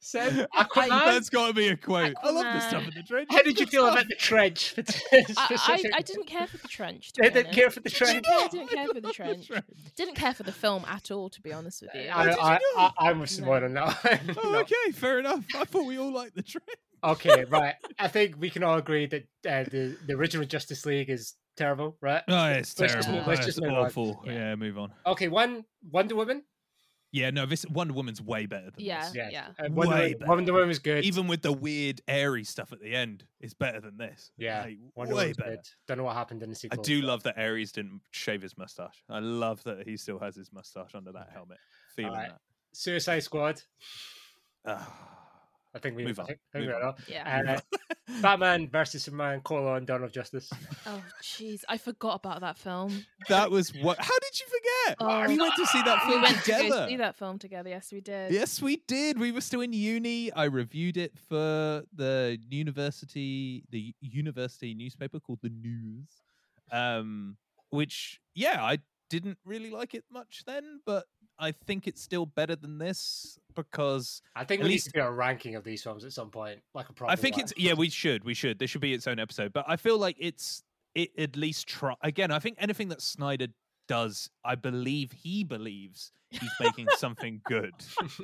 Sam, I- Aquaman. That's got to be a quote. I love the stuff in the trench. How did you feel about the trench? I, I, specifically? I didn't care for the trench. To They didn't honest. care for the Didn't trench. care, didn't care for the trench. Didn't care for the film at all, to be honest with you. I, did you I, I, not? I'm with Symone on that. Oh, okay, fair enough. I thought we all liked the trench. Okay, right. I think we can all agree that uh, the the original Justice League is terrible, right? Oh, it's Let's just terrible. move- let's just it's move on. awful. Yeah. Yeah. move on. Okay, one Wonder Woman. Yeah, no, this Wonder Woman's way better than Yeah. this. Yes. Yeah. Uh, Wonder, Way Woman, better. Wonder Woman was good. Even with the weird airy stuff at the end, it's better than this. yeah, Like, Wonder way Woman's better. good. Don't know what happened in the sequel. I sequel. do love that Ares didn't shave his mustache. I love that he still has his mustache under that helmet. Feeling Alright. Suicide Squad. I think we Move on, I think we move got on. Yeah. Uh, Batman versus Superman: colon Dawn of Justice. Oh, jeez, I forgot about that film. That was what. How did you forget? Oh, we went to see that We film went to go see that film together. Yes, we did. Yes, we did. We were still in uni. I reviewed it for the university, the university newspaper called the News. Um, which, yeah, I didn't really like it much then, but I think it's still better than this because I think At we need least- to do a ranking of these films at some point, like a proper. I think one. it's yeah, we should, we should. There should be its own episode, but I feel like it's it at least try again. I think anything that Snyder does, I believe he believes he's making something good,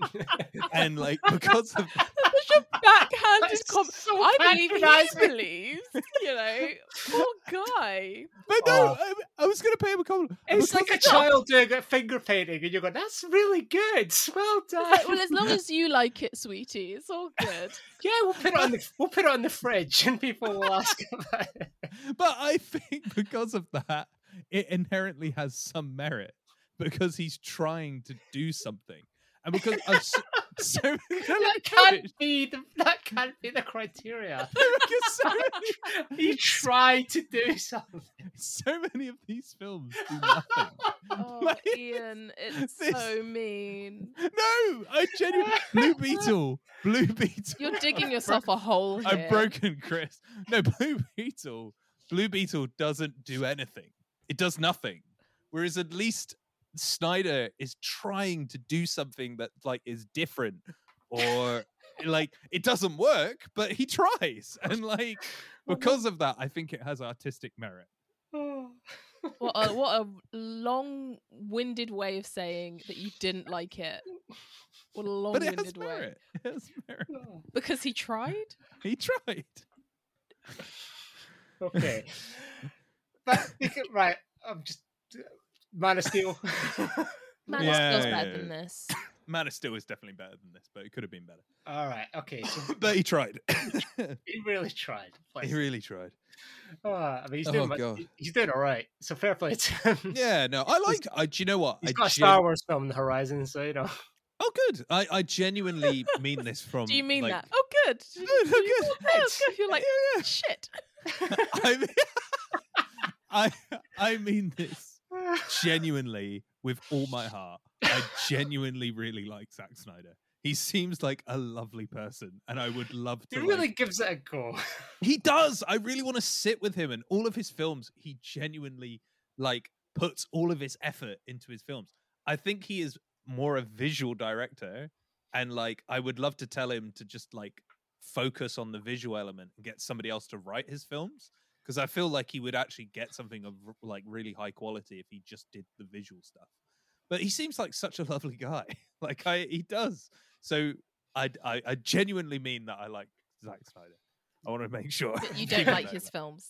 and like because of Such a backhanded That's comment. so I believe he patronising. believes. You know, poor guy. But no, Oh. I, I was going to pay him a compliment. It's like a of that- child doing a finger painting, and you go, "That's really good. Well done." Like, well, as long as you like it, sweetie, it's all good. yeah, we'll put it on the we'll put it on the fridge, and people will ask about it. But I think because of that, it inherently has some merit because he's trying to do something, and because of so, so many, That can't be the that can't be the criteria. because so many, he tried to do something. so many of these films do nothing. Oh, Like, Ian, it's this- so mean. No, I genuinely Blue Beetle, Blue Beetle. You're digging yourself a hole here. I've broken Chris. No, Blue Beetle. Blue Beetle doesn't do anything. It does nothing. Whereas at least Snyder is trying to do something that like is different or eh, like it doesn't work, but he tries. And like because of that, I think it has artistic merit. Oh. What a, what a long-winded way of saying that you didn't like it. What a But it has long-winded way. merit. It has merit. Oh. Because he tried. He tried. okay, but because- right, I'm just Man of Steel. Man Yeah, feels yeah, better yeah. than this. Man of Steel is definitely better than this, but it could have been better. All right, okay, so but he tried. he really tried. he really tried. Oh, I mean, he's Oh, doing much, God. he's doing all right. So fair play to him. Yeah, no, I like. I, do you know what? He's I got a gen- Star Wars film on the horizon, so you know. Oh, good. I, I genuinely mean this from. Do you mean like, that? Oh, good. No, no, You- good. oh, good. Oh, You're like, Yeah, yeah. shit. I mean, I I mean this genuinely with all my heart. I genuinely really like Zack Snyder. He seems like a lovely person, and I would love to. He really like- gives it a go. he does. I really want to sit with him, and all of his films, he genuinely like puts all of his effort into his films. I think he is more a visual director, and like I would love to tell him to just like focus on the visual element and get somebody else to write his films because I feel like he would actually get something of like really high quality if he just did the visual stuff. But he seems like such a lovely guy. like I, he does. So I, I, I genuinely mean that I like Zack Snyder. I want to make sure you don't like his films.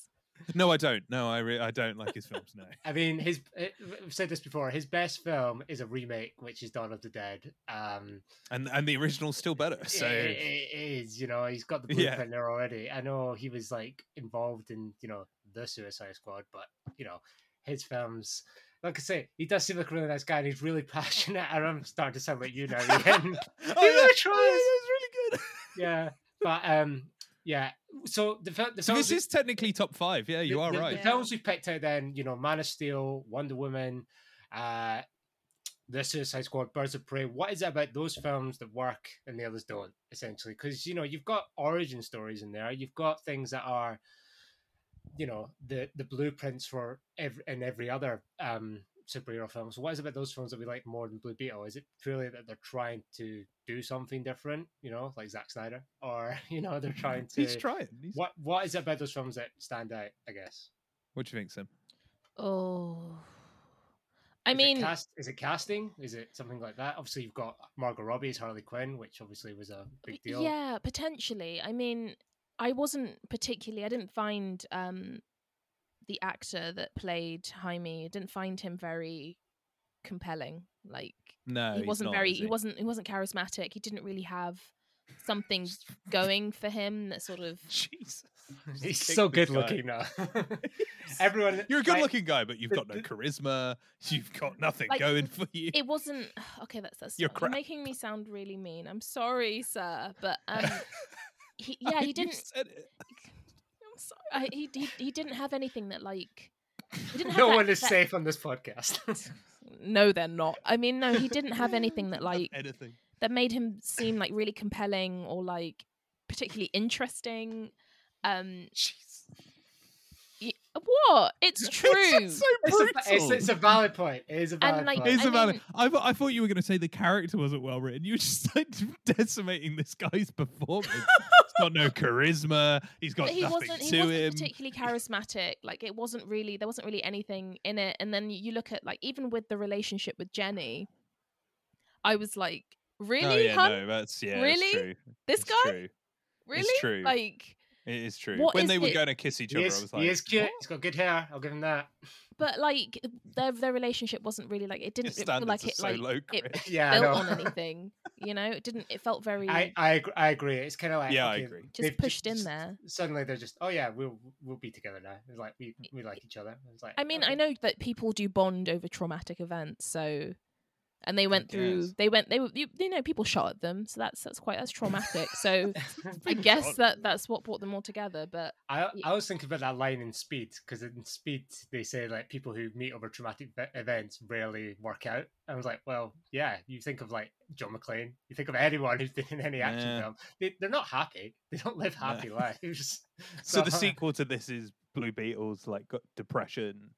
No, I don't. No, I re- I don't like his films. No. I mean, his eh, I've said this before. His best film is a remake, which is Dawn of the Dead. Um, And and the original's still better. So it, it is, you know, he's got the Yeah. blueprint there already. I know he was like involved in, you know, the Suicide Squad, but you know, his films. Like I say, he does seem like a really nice guy, and he's really passionate. And I'm starting to sound like you now. Ian. oh, He yeah. really tries. yeah, it was really good. yeah, but um, yeah. So the the So this is technically top five. Yeah, you the, are the- right. The films we've picked out then, you know, Man of Steel, Wonder Woman, uh, The Suicide Squad, Birds of Prey. What is it about those films that work and the others don't, essentially? Because, you know, you've got origin stories in there. You've got things that are, you know, the, the blueprints for every, in every other um, superhero films. So what is it about those films that we like more than Blue Beetle? Is it purely that they're trying to do something different, you know, like Zack Snyder? Or, you know, they're trying to... He's trying. He's... What What is it about those films that stand out, I guess? What do you think, Sim? Oh. I Is it mean, cast, is it casting? Is it something like that? Obviously, you've got Margot Robbie as Harley Quinn, which obviously was a big deal. yeah, potentially. I mean, I wasn't particularly. I didn't find um the actor that played Jaime. I didn't find him very compelling. Like No, he he's wasn't not, very. is He? wasn't. He wasn't charismatic. He didn't really have something going for him that sort of. Jesus. He's so good looking now. Everyone, You're a good-looking guy, but you've got no charisma. You've got nothing Like, going for you. It wasn't okay. That's that's. You're You're crap. making me sound really mean. I'm sorry, sir, but um, he, yeah, mean, he didn't. You said it. So, I, he, he he didn't have anything that like. He didn't have no one is that- safe on this podcast. No, they're not. I mean, no, he didn't have anything that like anything. that made him seem like really compelling or like particularly interesting. Um, y- what? It's true. It's so it's, a, brutal. it's, it's a valid point. It is a valid like, point. It's I a valid. mean- I, thought- I thought you were going to say the character wasn't well written. You were just like decimating this guy's performance. He's got no charisma. He's got he nothing wasn't. He to wasn't him. particularly charismatic. Like it wasn't really. There wasn't really anything in it. And then you look at like even with the relationship with Jenny, I was like, really, oh yeah, hun? no, that's yeah, Really? It's true. This It's guy? True. really? true. Like, It is true. What when is they were it- going to kiss each he, other, I was like, he is cute. "What?" He's got good hair. I'll give him that. but like their their relationship wasn't really like it didn't feel standards like are it so like low, it Yeah, built on anything. You know, it didn't. It felt very I I agree, I agree. It's kind of like Yeah, I agree. just they've pushed in there. Suddenly they're just oh yeah we'll we'll be together now. It's like we we like each other. It's like I mean, okay. I know that people do bond over traumatic events, so and they went through. guess. They went. They were. You, you know, people shot at them, so that's that's quite that's traumatic. So I guess that that's what brought them all together. But I I was thinking about that line in Speed because in Speed they say like people who meet over traumatic ve- events rarely work out. I was like, well, yeah. You think of like John McClane. You think of anyone who's been in any action Yeah. film. They they're not happy. They don't live No. happy lives. So the sequel to this is Blue Beetles, like got depression,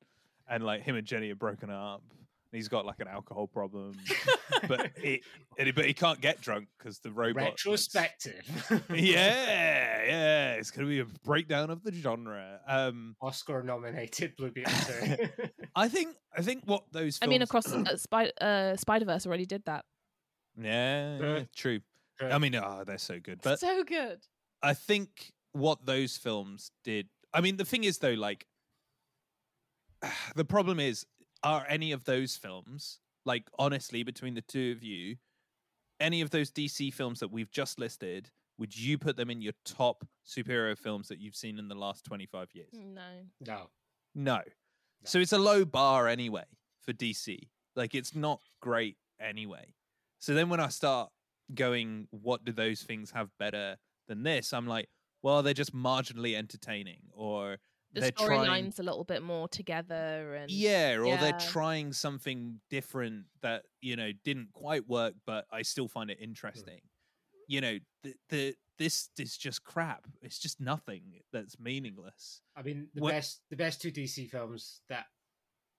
and like him and Jenny are broken up. And he's got like an alcohol problem, but it, and he, but he can't get drunk because the robot. that's- retrospective. Yeah, yeah, it's gonna be a breakdown of the genre. Um, Oscar nominated Blue Beetle. I think I think what those. I mean, across uh, Spider uh, Spider Verse already did that. yeah, yeah, true. I mean, oh, they're so good, but so good. I think what those films did. I mean, the thing is though, like the problem is, are any of those films, like honestly, between the two of you, any of those DC films that we've just listed, would you put them in your top superhero films that you've seen in the last twenty five years? No. no. No. So it's a low bar anyway for DC. Like it's not great anyway. So then when I start going, what do those things have better than this? I'm like, well, they're just marginally entertaining, or The they're trying, storyline's a little bit more together, and yeah, or they're trying something different that you know didn't quite work, but I still find it hmm. interesting. You know, the, the this is just crap. It's just nothing that's meaningless. I mean, the What- best the best two DC films that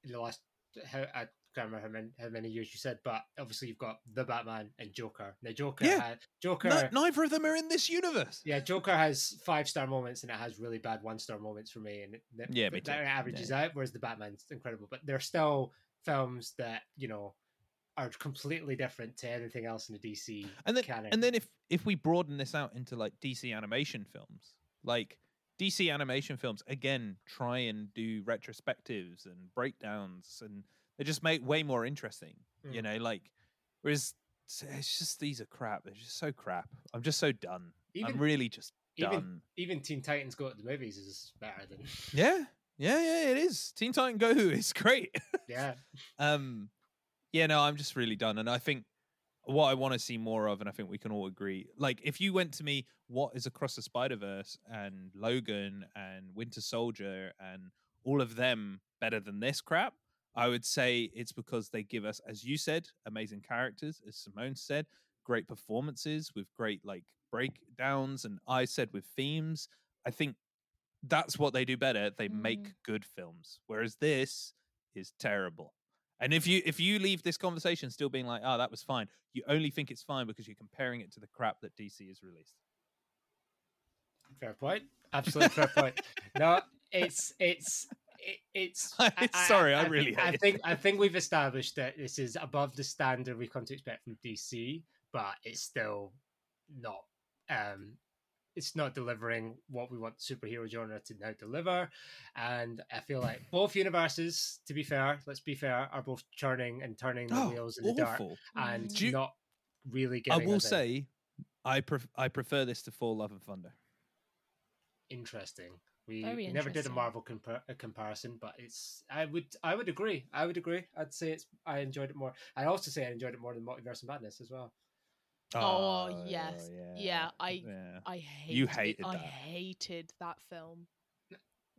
in the last how I can't remember how many, how many years you said, but obviously you've got the Batman and Joker. Now Joker, Yeah. had, Joker, No, neither of them are in this universe. yeah, Joker has five star moments and it has really bad one star moments for me, and it, Yeah, that too. averages out. Whereas the Batman's incredible, but they're still films that you know are completely different to anything else in the DC and then canon. and then if if we broaden this out into like DC animation films, like DC animation films again try and do retrospectives and breakdowns, and they just make way more interesting. You Mm. know, like whereas it's- just these are crap. They're just so crap. I'm just so done. Even- I'm really just even done. even Teen Titans Go to the movies is better than Yeah, yeah, yeah. It is. Teen Titan Go is great. yeah. um yeah no i'm just really done and i think what i want to see more of and i think we can all agree like if you went to me what is across the spider verse and logan and winter soldier and all of them better than this crap i would say it's because they give us as you said amazing characters as symone said great performances with great like breakdowns and i said with themes i think that's what they do better they make Mm. good films whereas this is terrible and if you if you leave this conversation still being like, oh, that was fine, you only think it's fine because you're comparing it to the crap that DC has released. Fair point. Absolutely fair point. No, it's it's it, it's. Sorry, I really I hate it. think I think we've established that this is above the standard we've come to expect from DC, but it's still not. Um, it's not delivering what we want the superhero genre to now deliver, and I feel like both universes, to be fair, let's be fair, are both churning and turning the Oh, wheels in the dark, and you- not really I will say, I pref- I prefer this to Thor Love and Thunder. interesting. We, we never did a. Marvel compar- a comparison, but it's I would I would agree. I would agree. I'd say it's I enjoyed it more. I'd also say I enjoyed it more than Multiverse of Madness as well. Oh, oh yes. Yeah, I- yeah. I hate You hated I that. hated that film.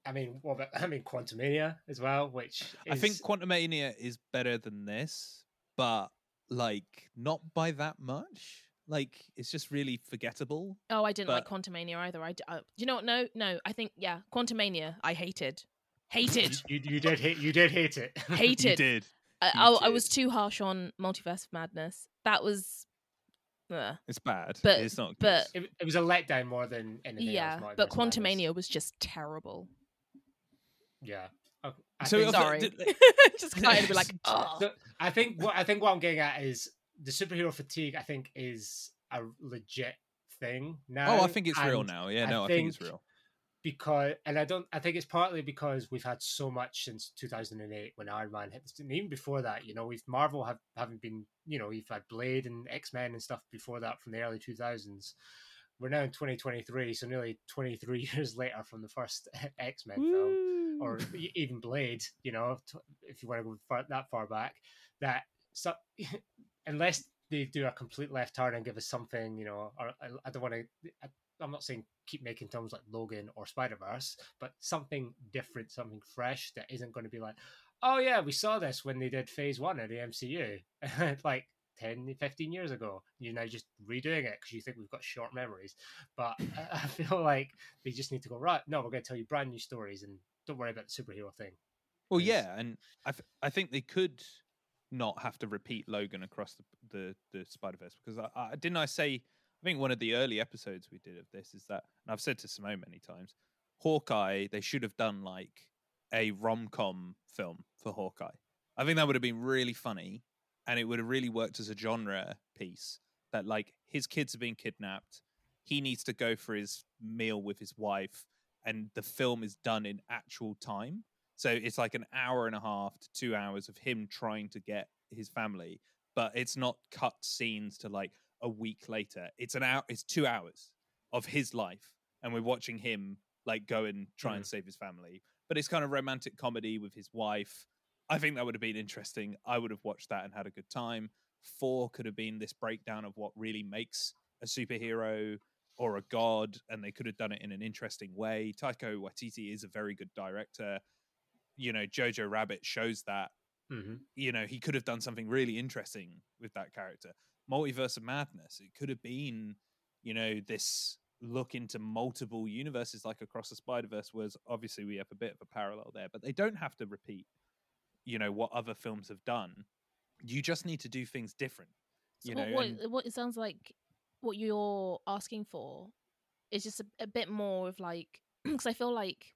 I mean, what about, I mean, Quantumania as well, which I think is- Quantumania is better than this, but like not by that much. Like it's just really forgettable. Oh, I didn't like But- Quantumania either. I, uh, you know what? No, no. I think yeah, Quantumania. I hated, hated, you, you did hate you did hate it. hated. did. I, You I, I was too harsh on Multiverse of Madness. That was, uh, It's bad. But- it's not. but- it, it was a letdown more than anything yeah. else. But Multiverse of Madness. Quantumania was just terrible. Yeah. Oh, I So think- Sorry, did- just kind of be like, oh, So I think what I think what I'm getting at is the superhero fatigue. I think is a legit thing now. oh, I think it's real now. Yeah, I no, I think it's real. because, and I don't. I think it's partly because we've had so much since 2008 when Iron Man hit, and even before that, you know, we've Marvel have haven't been, you know, we've had Blade and X Men and stuff before that from the early 2000s. We're now in 2023, so nearly 23 years later from the first X Men film or even Blade, you know, if you want to go that far back, that so, unless they do a complete left turn and give us something, you know, or I, I don't want to. I'm not saying keep making films like Logan or Spider Verse, but something different, something fresh that isn't going to be like, oh yeah, we saw this when they did Phase One of the MCU, like 10, 15 years ago. You're now just redoing it because you think we've got short memories. But I- I feel like they just need to go right. No, we're going to tell you brand new stories and don't worry about the superhero thing. Well, yeah, and I, th- I think they could not have to repeat Logan across the the, the Spider Verse because I, I didn't I say I think one of the early episodes we did of this is that, and I've said to Symone many times, Hawkeye they should have done like a rom com film for Hawkeye. I think that would have been really funny, and it would have really worked as a genre piece. That like his kids are being kidnapped, he needs to go for his meal with his wife, and the film is done in actual time. So it's like an hour and a half to two hours of him trying to get his family, but it's not cut scenes to like a week later. It's an hour, it's two hours of his life, and we're watching him like go and try and mm. save his family. But it's kind of romantic comedy with his wife. I think that would have been interesting. I would have watched that and had a good time. Thor could have been this breakdown of what really makes a superhero or a god, and they could have done it in an interesting way. Taika Waititi is a very good director. You know, Jojo Rabbit shows that. Mm-hmm. You know, he could have done something really interesting with that character. Multiverse of Madness. It could have been, you know, this look into multiple universes like across the Spider Verse. Was obviously we have a bit of a parallel there, but they don't have to repeat, you know, what other films have done. You just need to do things different. So You what, know, what, and- what it sounds like what you're asking for is just a, a bit more of like because I feel like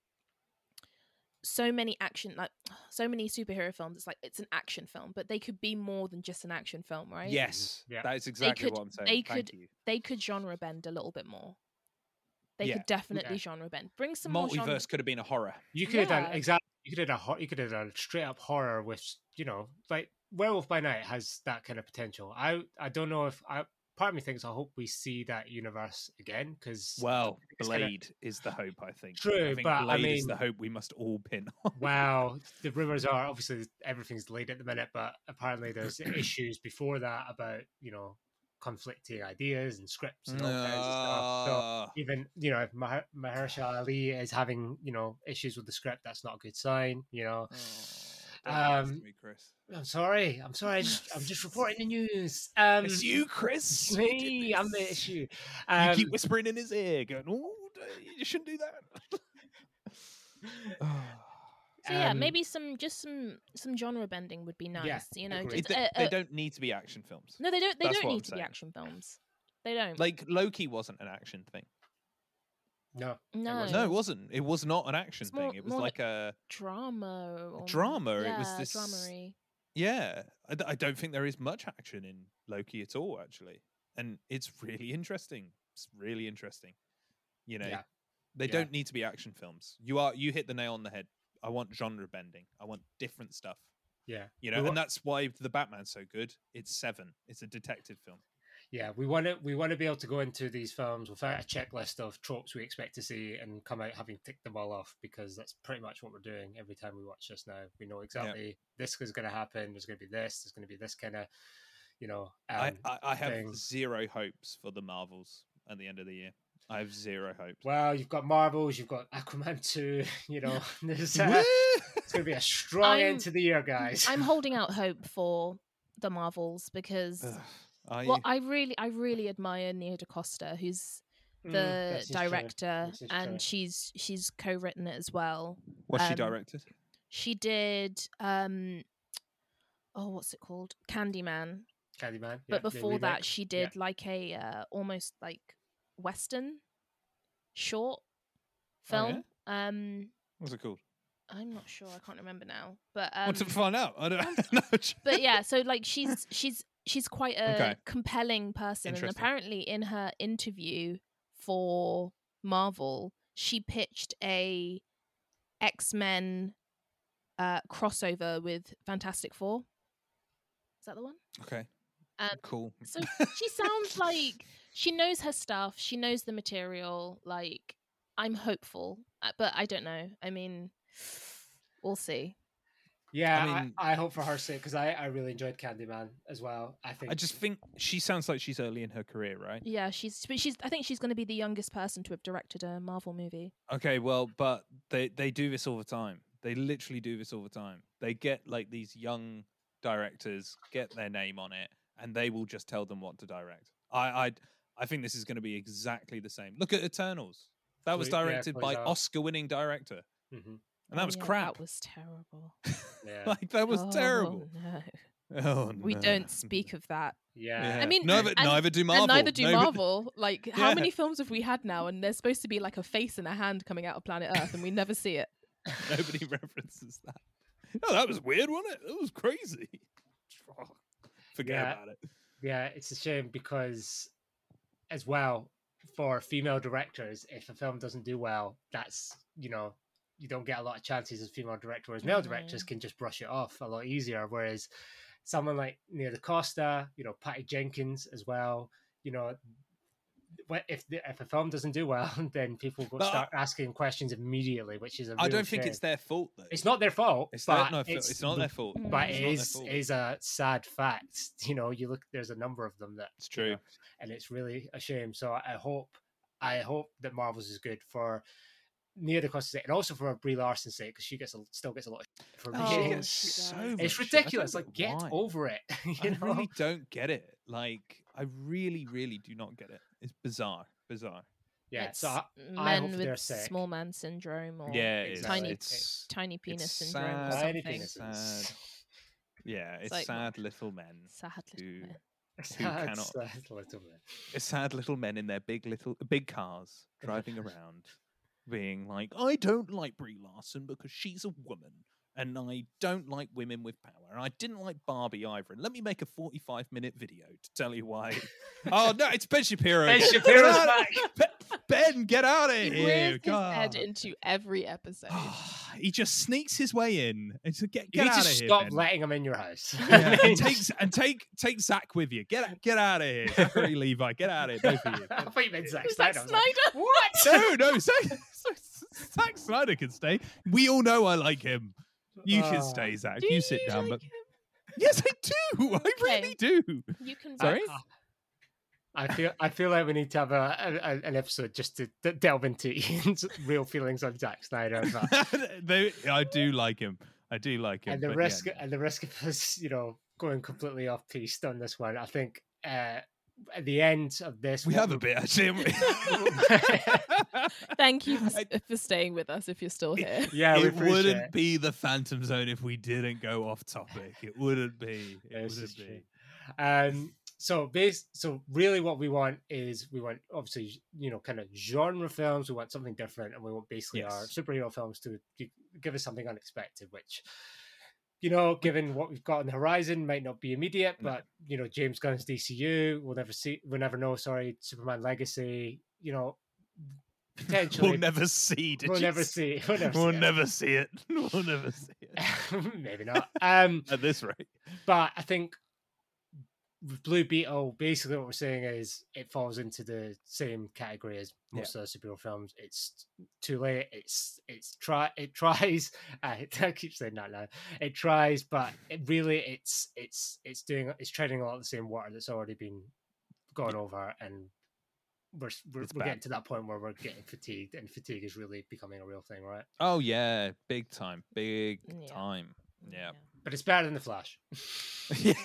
so many action like so many superhero films it's like it's an action film but they could be more than just an action film right Yes, Yeah. that is exactly could- what I'm saying. they Thank could- you. they could genre bend a little bit more they Yeah. could definitely Yeah. genre bend bring some more genre Multiverse could have been a horror. You could have done exactly. You could have done a hor- you could have done straight up horror with you know like Werewolf by Night has that kind of potential. I I don't know if I part of me thinks I hope we see that universe again because Well, kinda- Blade is the hope, I think. True, I think but I Blade is the hope we must all pin on. Wow, the rumors are obviously everything's delayed at the minute, but apparently there's issues before that about you know conflicting ideas and scripts and all kinds of stuff. So Ah, even you know if Maher- Mahershala Ali is having you know issues with the script, that's not a good sign. You know, ask Um, me, Chris. I'm sorry, I'm sorry, I just, I'm just reporting the news. Um, It's you, Chris. it's You me, I'm the this. issue. You Um, keep whispering in his ear, going, "Oh, you shouldn't do that." so yeah um, maybe some just some some genre bending would be nice Yeah, you know just It- a- they don't need to be action films. no they don't they That's don't need I'm to be action films they don't Like Loki wasn't an action thing. No, no wasn't. No, it wasn't. It was not an action It's thing. more- it was more like a drama or drama, it was yeah, this- dramery. Yeah, I don't think there is much action in Loki at all, actually, and it's really interesting. It's really interesting. You know, Yeah. they Yeah. don't need to be action films. You are you hit the nail on the head. I want genre bending. I want different stuff. yeah, You know, wa- and that's why the Batman's so good. It's seven. It's a detective film. Yeah. We want to we want to be able to go into these films without a checklist of tropes we expect to see and come out having ticked them all off because that's pretty much what we're doing every time we watch this now. We know exactly this is going to happen. There's going to be this. There's going to be this kind of, you know. Um, I, I, I have zero hopes for the Marvels at the end of the year. I have zero hope. Well, you've got Marvels, you've got Aquaman 2, you know, there's, uh, it's going to be a strong I'm- end to the year, guys. I'm holding out hope for the Marvels because Are well. I really, I really admire Nia DaCosta, who's Mm, the true. director, and true. she's she's co-written it as well. What's she um, directed? She did, um, oh, what's it called? Candyman. Candyman. But yeah, the before that, she Yeah. did like a uh, almost like western short Oh, yeah? film. Um, What's it called? I'm not sure. I can't remember now. But I Want to um, find out? I don't know. but yeah, so like she's she's she's quite a Okay. compelling person, and apparently in her interview for Marvel, she pitched a X Men uh, crossover with Fantastic Four. Is that the one? okay. Um, cool. So she sounds like she knows her stuff. She knows the material. Like I'm hopeful, uh, but I don't know. I mean, we'll see. Yeah, I, mean- I, hope for her sake because I, I really enjoyed Candyman as well. I think I just think she sounds like she's early in her career, right? Yeah, she's she's. I think she's going to be the youngest person to have directed a Marvel movie. Okay, well, but they they do this all the time. They literally do this all the time. They get like these young directors, get their name on it, and they will just tell them what to direct. I I I think this is going to be exactly the same. Look at Eternals. That was Chloe- yeah, directed by Oscar-winning director, Mhm. And that was yeah, crap. That was terrible. Yeah. like that was Oh, terrible. No. Oh, no. We don't speak of that. yeah. Yeah. mean, neither, and- neither do Marvel. And neither do Neither- Marvel. Like, how many films have we had now? And there's supposed to be like a face and a hand coming out of planet Earth, and we never see it. Nobody references that. Oh, that was weird, wasn't it? That was crazy. Forget Yeah. about it. Yeah, it's a shame because, as well, for female directors, if a film doesn't do well, that's you know you don't get a lot of chances as female director. Whereas male directors Mhm. can just brush it off a lot easier. Whereas someone like Nia DaCosta, you know, Patty Jenkins as well, you know. If the, if a film doesn't do well, then people will But I- start asking questions immediately, which is a I real don't think it's their fault though. It's not their fault. It's but their, no, it's, it's, not their fault. Mm. But It's it not their is a sad fact. You know, you look. There's a number of them that It's you know, true. and it's really a shame. So I hope, I hope that Marvels is good for Nia DaCosta's sake, and also for Brie Larson's sake, because she gets a, still gets a lot of shit for Oh, she it's so It's much it's shit. I don't ridiculous. know Like, get why. over it. you I know? really don't get it. Like, I really, really do not get it. It's bizarre. Bizarre. yeah. it's So I, I men for with small man syndrome or yeah, it's, tiny it's, tiny penis it's syndrome sad. Tiny something. penis. sad. Yeah, it's like- sad little men. Sad little who- men. Sad, cannot- sad little bit. It's sad little men in their big little big cars driving around, being like, "I don't like Brie Larson because she's a woman, and I don't like women with power, and I didn't like Barbie either." And let me make a forty-five minute video to tell you why. oh no, it's Ben Shapiro. Ben. Shapiro's back. Be- Ben, get out of He here! wears his God. head into every episode. he just sneaks his way in. And so get You need out to of here. stop Ben. letting him in your house. Yeah, and take and take take Zach with you. Get get out of here, Zachary Levi. Get out of here, both of you. I thought you meant Zack Zack Snyder. I was like, what? no, no, Zack, Zack Snyder can stay. We all know I like him. You Oh. Ah. should stay, Zach. Do you sit you down. like but him? yes, I do. I really do. You can Sorry? Both. I feel I feel like we need to have a, a an episode just to d- delve into Ian's real feelings on Zack Snyder, but, They- I do like him. I do like him. and the risk yeah, and the risk of us, you know, going completely off piste on this one. I think uh, at the end of this, we what have a bit actually. haven't we? Thank you for, I- s- for staying with us if you're still here. yeah, it wouldn't it. be the Fantom Zone if we didn't go off topic. It wouldn't be. It This wouldn't be. true. Um, so base, so really, what we want is we want obviously you know kind of genre films. We want something different, and we want basically our superhero films to gi- give us something unexpected, which. You know, given what we've got on the horizon, might not be immediate, No. but you know, James Gunn's DCU, we'll never see, we'll never know. Sorry, Superman Legacy, you know, potentially We'll never see. We'll never see, we'll never We'll see it. never see it. We'll never see it. maybe not. Um, At this rate. but I think Blue Beetle, oh, basically what we're saying is it falls into the same category as most of the superhero films. It's too late. It's it's try it tries. I, I keep saying that now. It tries, but it really it's it's it's doing it's treading a lot of the same water that's already been gone over, and we're we're, we're getting to that point where we're getting fatigued, and fatigue is really becoming a real thing, right? Oh yeah, big time, big Yeah. time. Mm, yeah. But it's better than the Flash.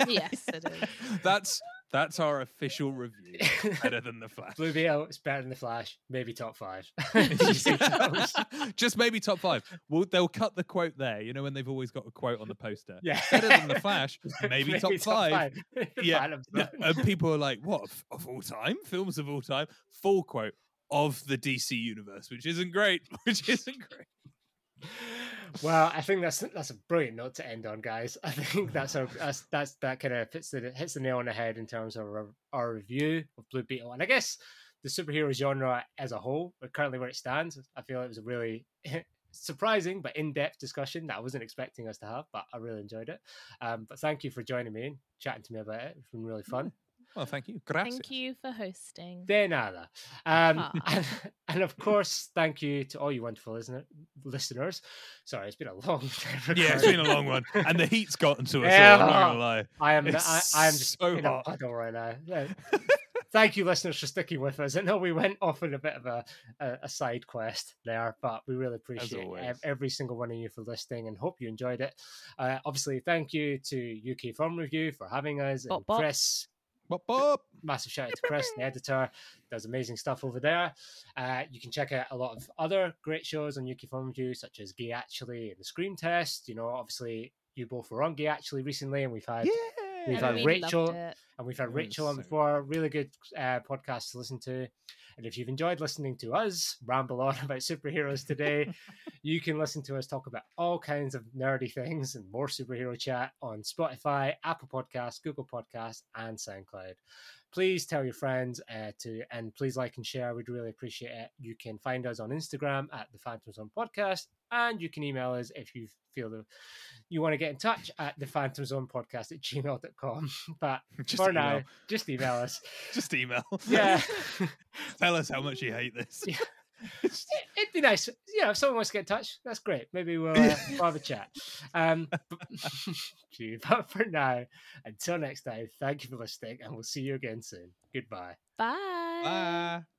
Yes, it is. That's that's our official review. Better than the Flash. Blue Beetle, it's better than the Flash. Maybe top five. You see those? Just maybe top five. Well, they'll cut the quote there. You know when they've always got a quote on the poster. yeah, Better than the Flash. Maybe, top five. Yeah, Fantom Yeah, and people are like, "What of- of all time? Films of all time?" Full quote of the DC universe, which isn't great. Which isn't great. Well, I think that's that's a brilliant note to end on, guys. I think that's our that's, that's that kind of hits the hits the nail on the head in terms of our, our review of Blue Beetle, and I guess the superhero genre as a whole, but currently where it stands, I feel it was a really surprising but in-depth discussion that I wasn't expecting us to have, but I really enjoyed it. Um, but thank you for joining me and chatting to me about it. It's been really fun. Well, thank you. Gracias. Thank you for hosting. De nada. Um, and, and of course, thank you to all you wonderful listener, listeners. Sorry, it's been a long time. Yeah, it's been a long one, and the heat's gotten to us. Yeah. all, I'm not gonna lie. I am. I, It's I am just so in a hot. puddle right now. Yeah. Thank you, listeners, for sticking with us. I know we went off on a bit of a, a, a side quest there, but we really appreciate every single one of you for listening and hope you enjoyed it. Uh, obviously, thank you to UK Film Review for having us Bop, and bop. Chris. Bop, bop. Massive shout out to Chris, the editor, does amazing stuff over there. Uh, you can check out a lot of other great shows on UK Film Review, such as Gay Actually and the Scream Test. You know, obviously, you both were on Gay Actually recently, and we've had We've And had we Rachel- loved it. And we've had Rachel on before. Really good uh, podcast to listen to. And if you've enjoyed listening to us ramble on about superheroes today, you can listen to us talk about all kinds of nerdy things and more superhero chat on Spotify, Apple Podcasts, Google Podcasts, and SoundCloud. Please tell your friends uh, to, and please like and share. We'd really appreciate it. You can find us on Instagram at the Fantom Zone Podcast, and you can email us if you feel that you want to get in touch at the Fantom Zone Podcast at gmail.com. But Just for email. now, just email us. Just email. Yeah. Tell us how much you hate this. Yeah. It- It'd be nice. Yeah, if someone wants to get in touch, that's great. Maybe we'll, uh, we'll have a chat. Um, but, phew, but for now, until next time, thank you for listening, and we'll see you again soon. Goodbye. Bye. Bye.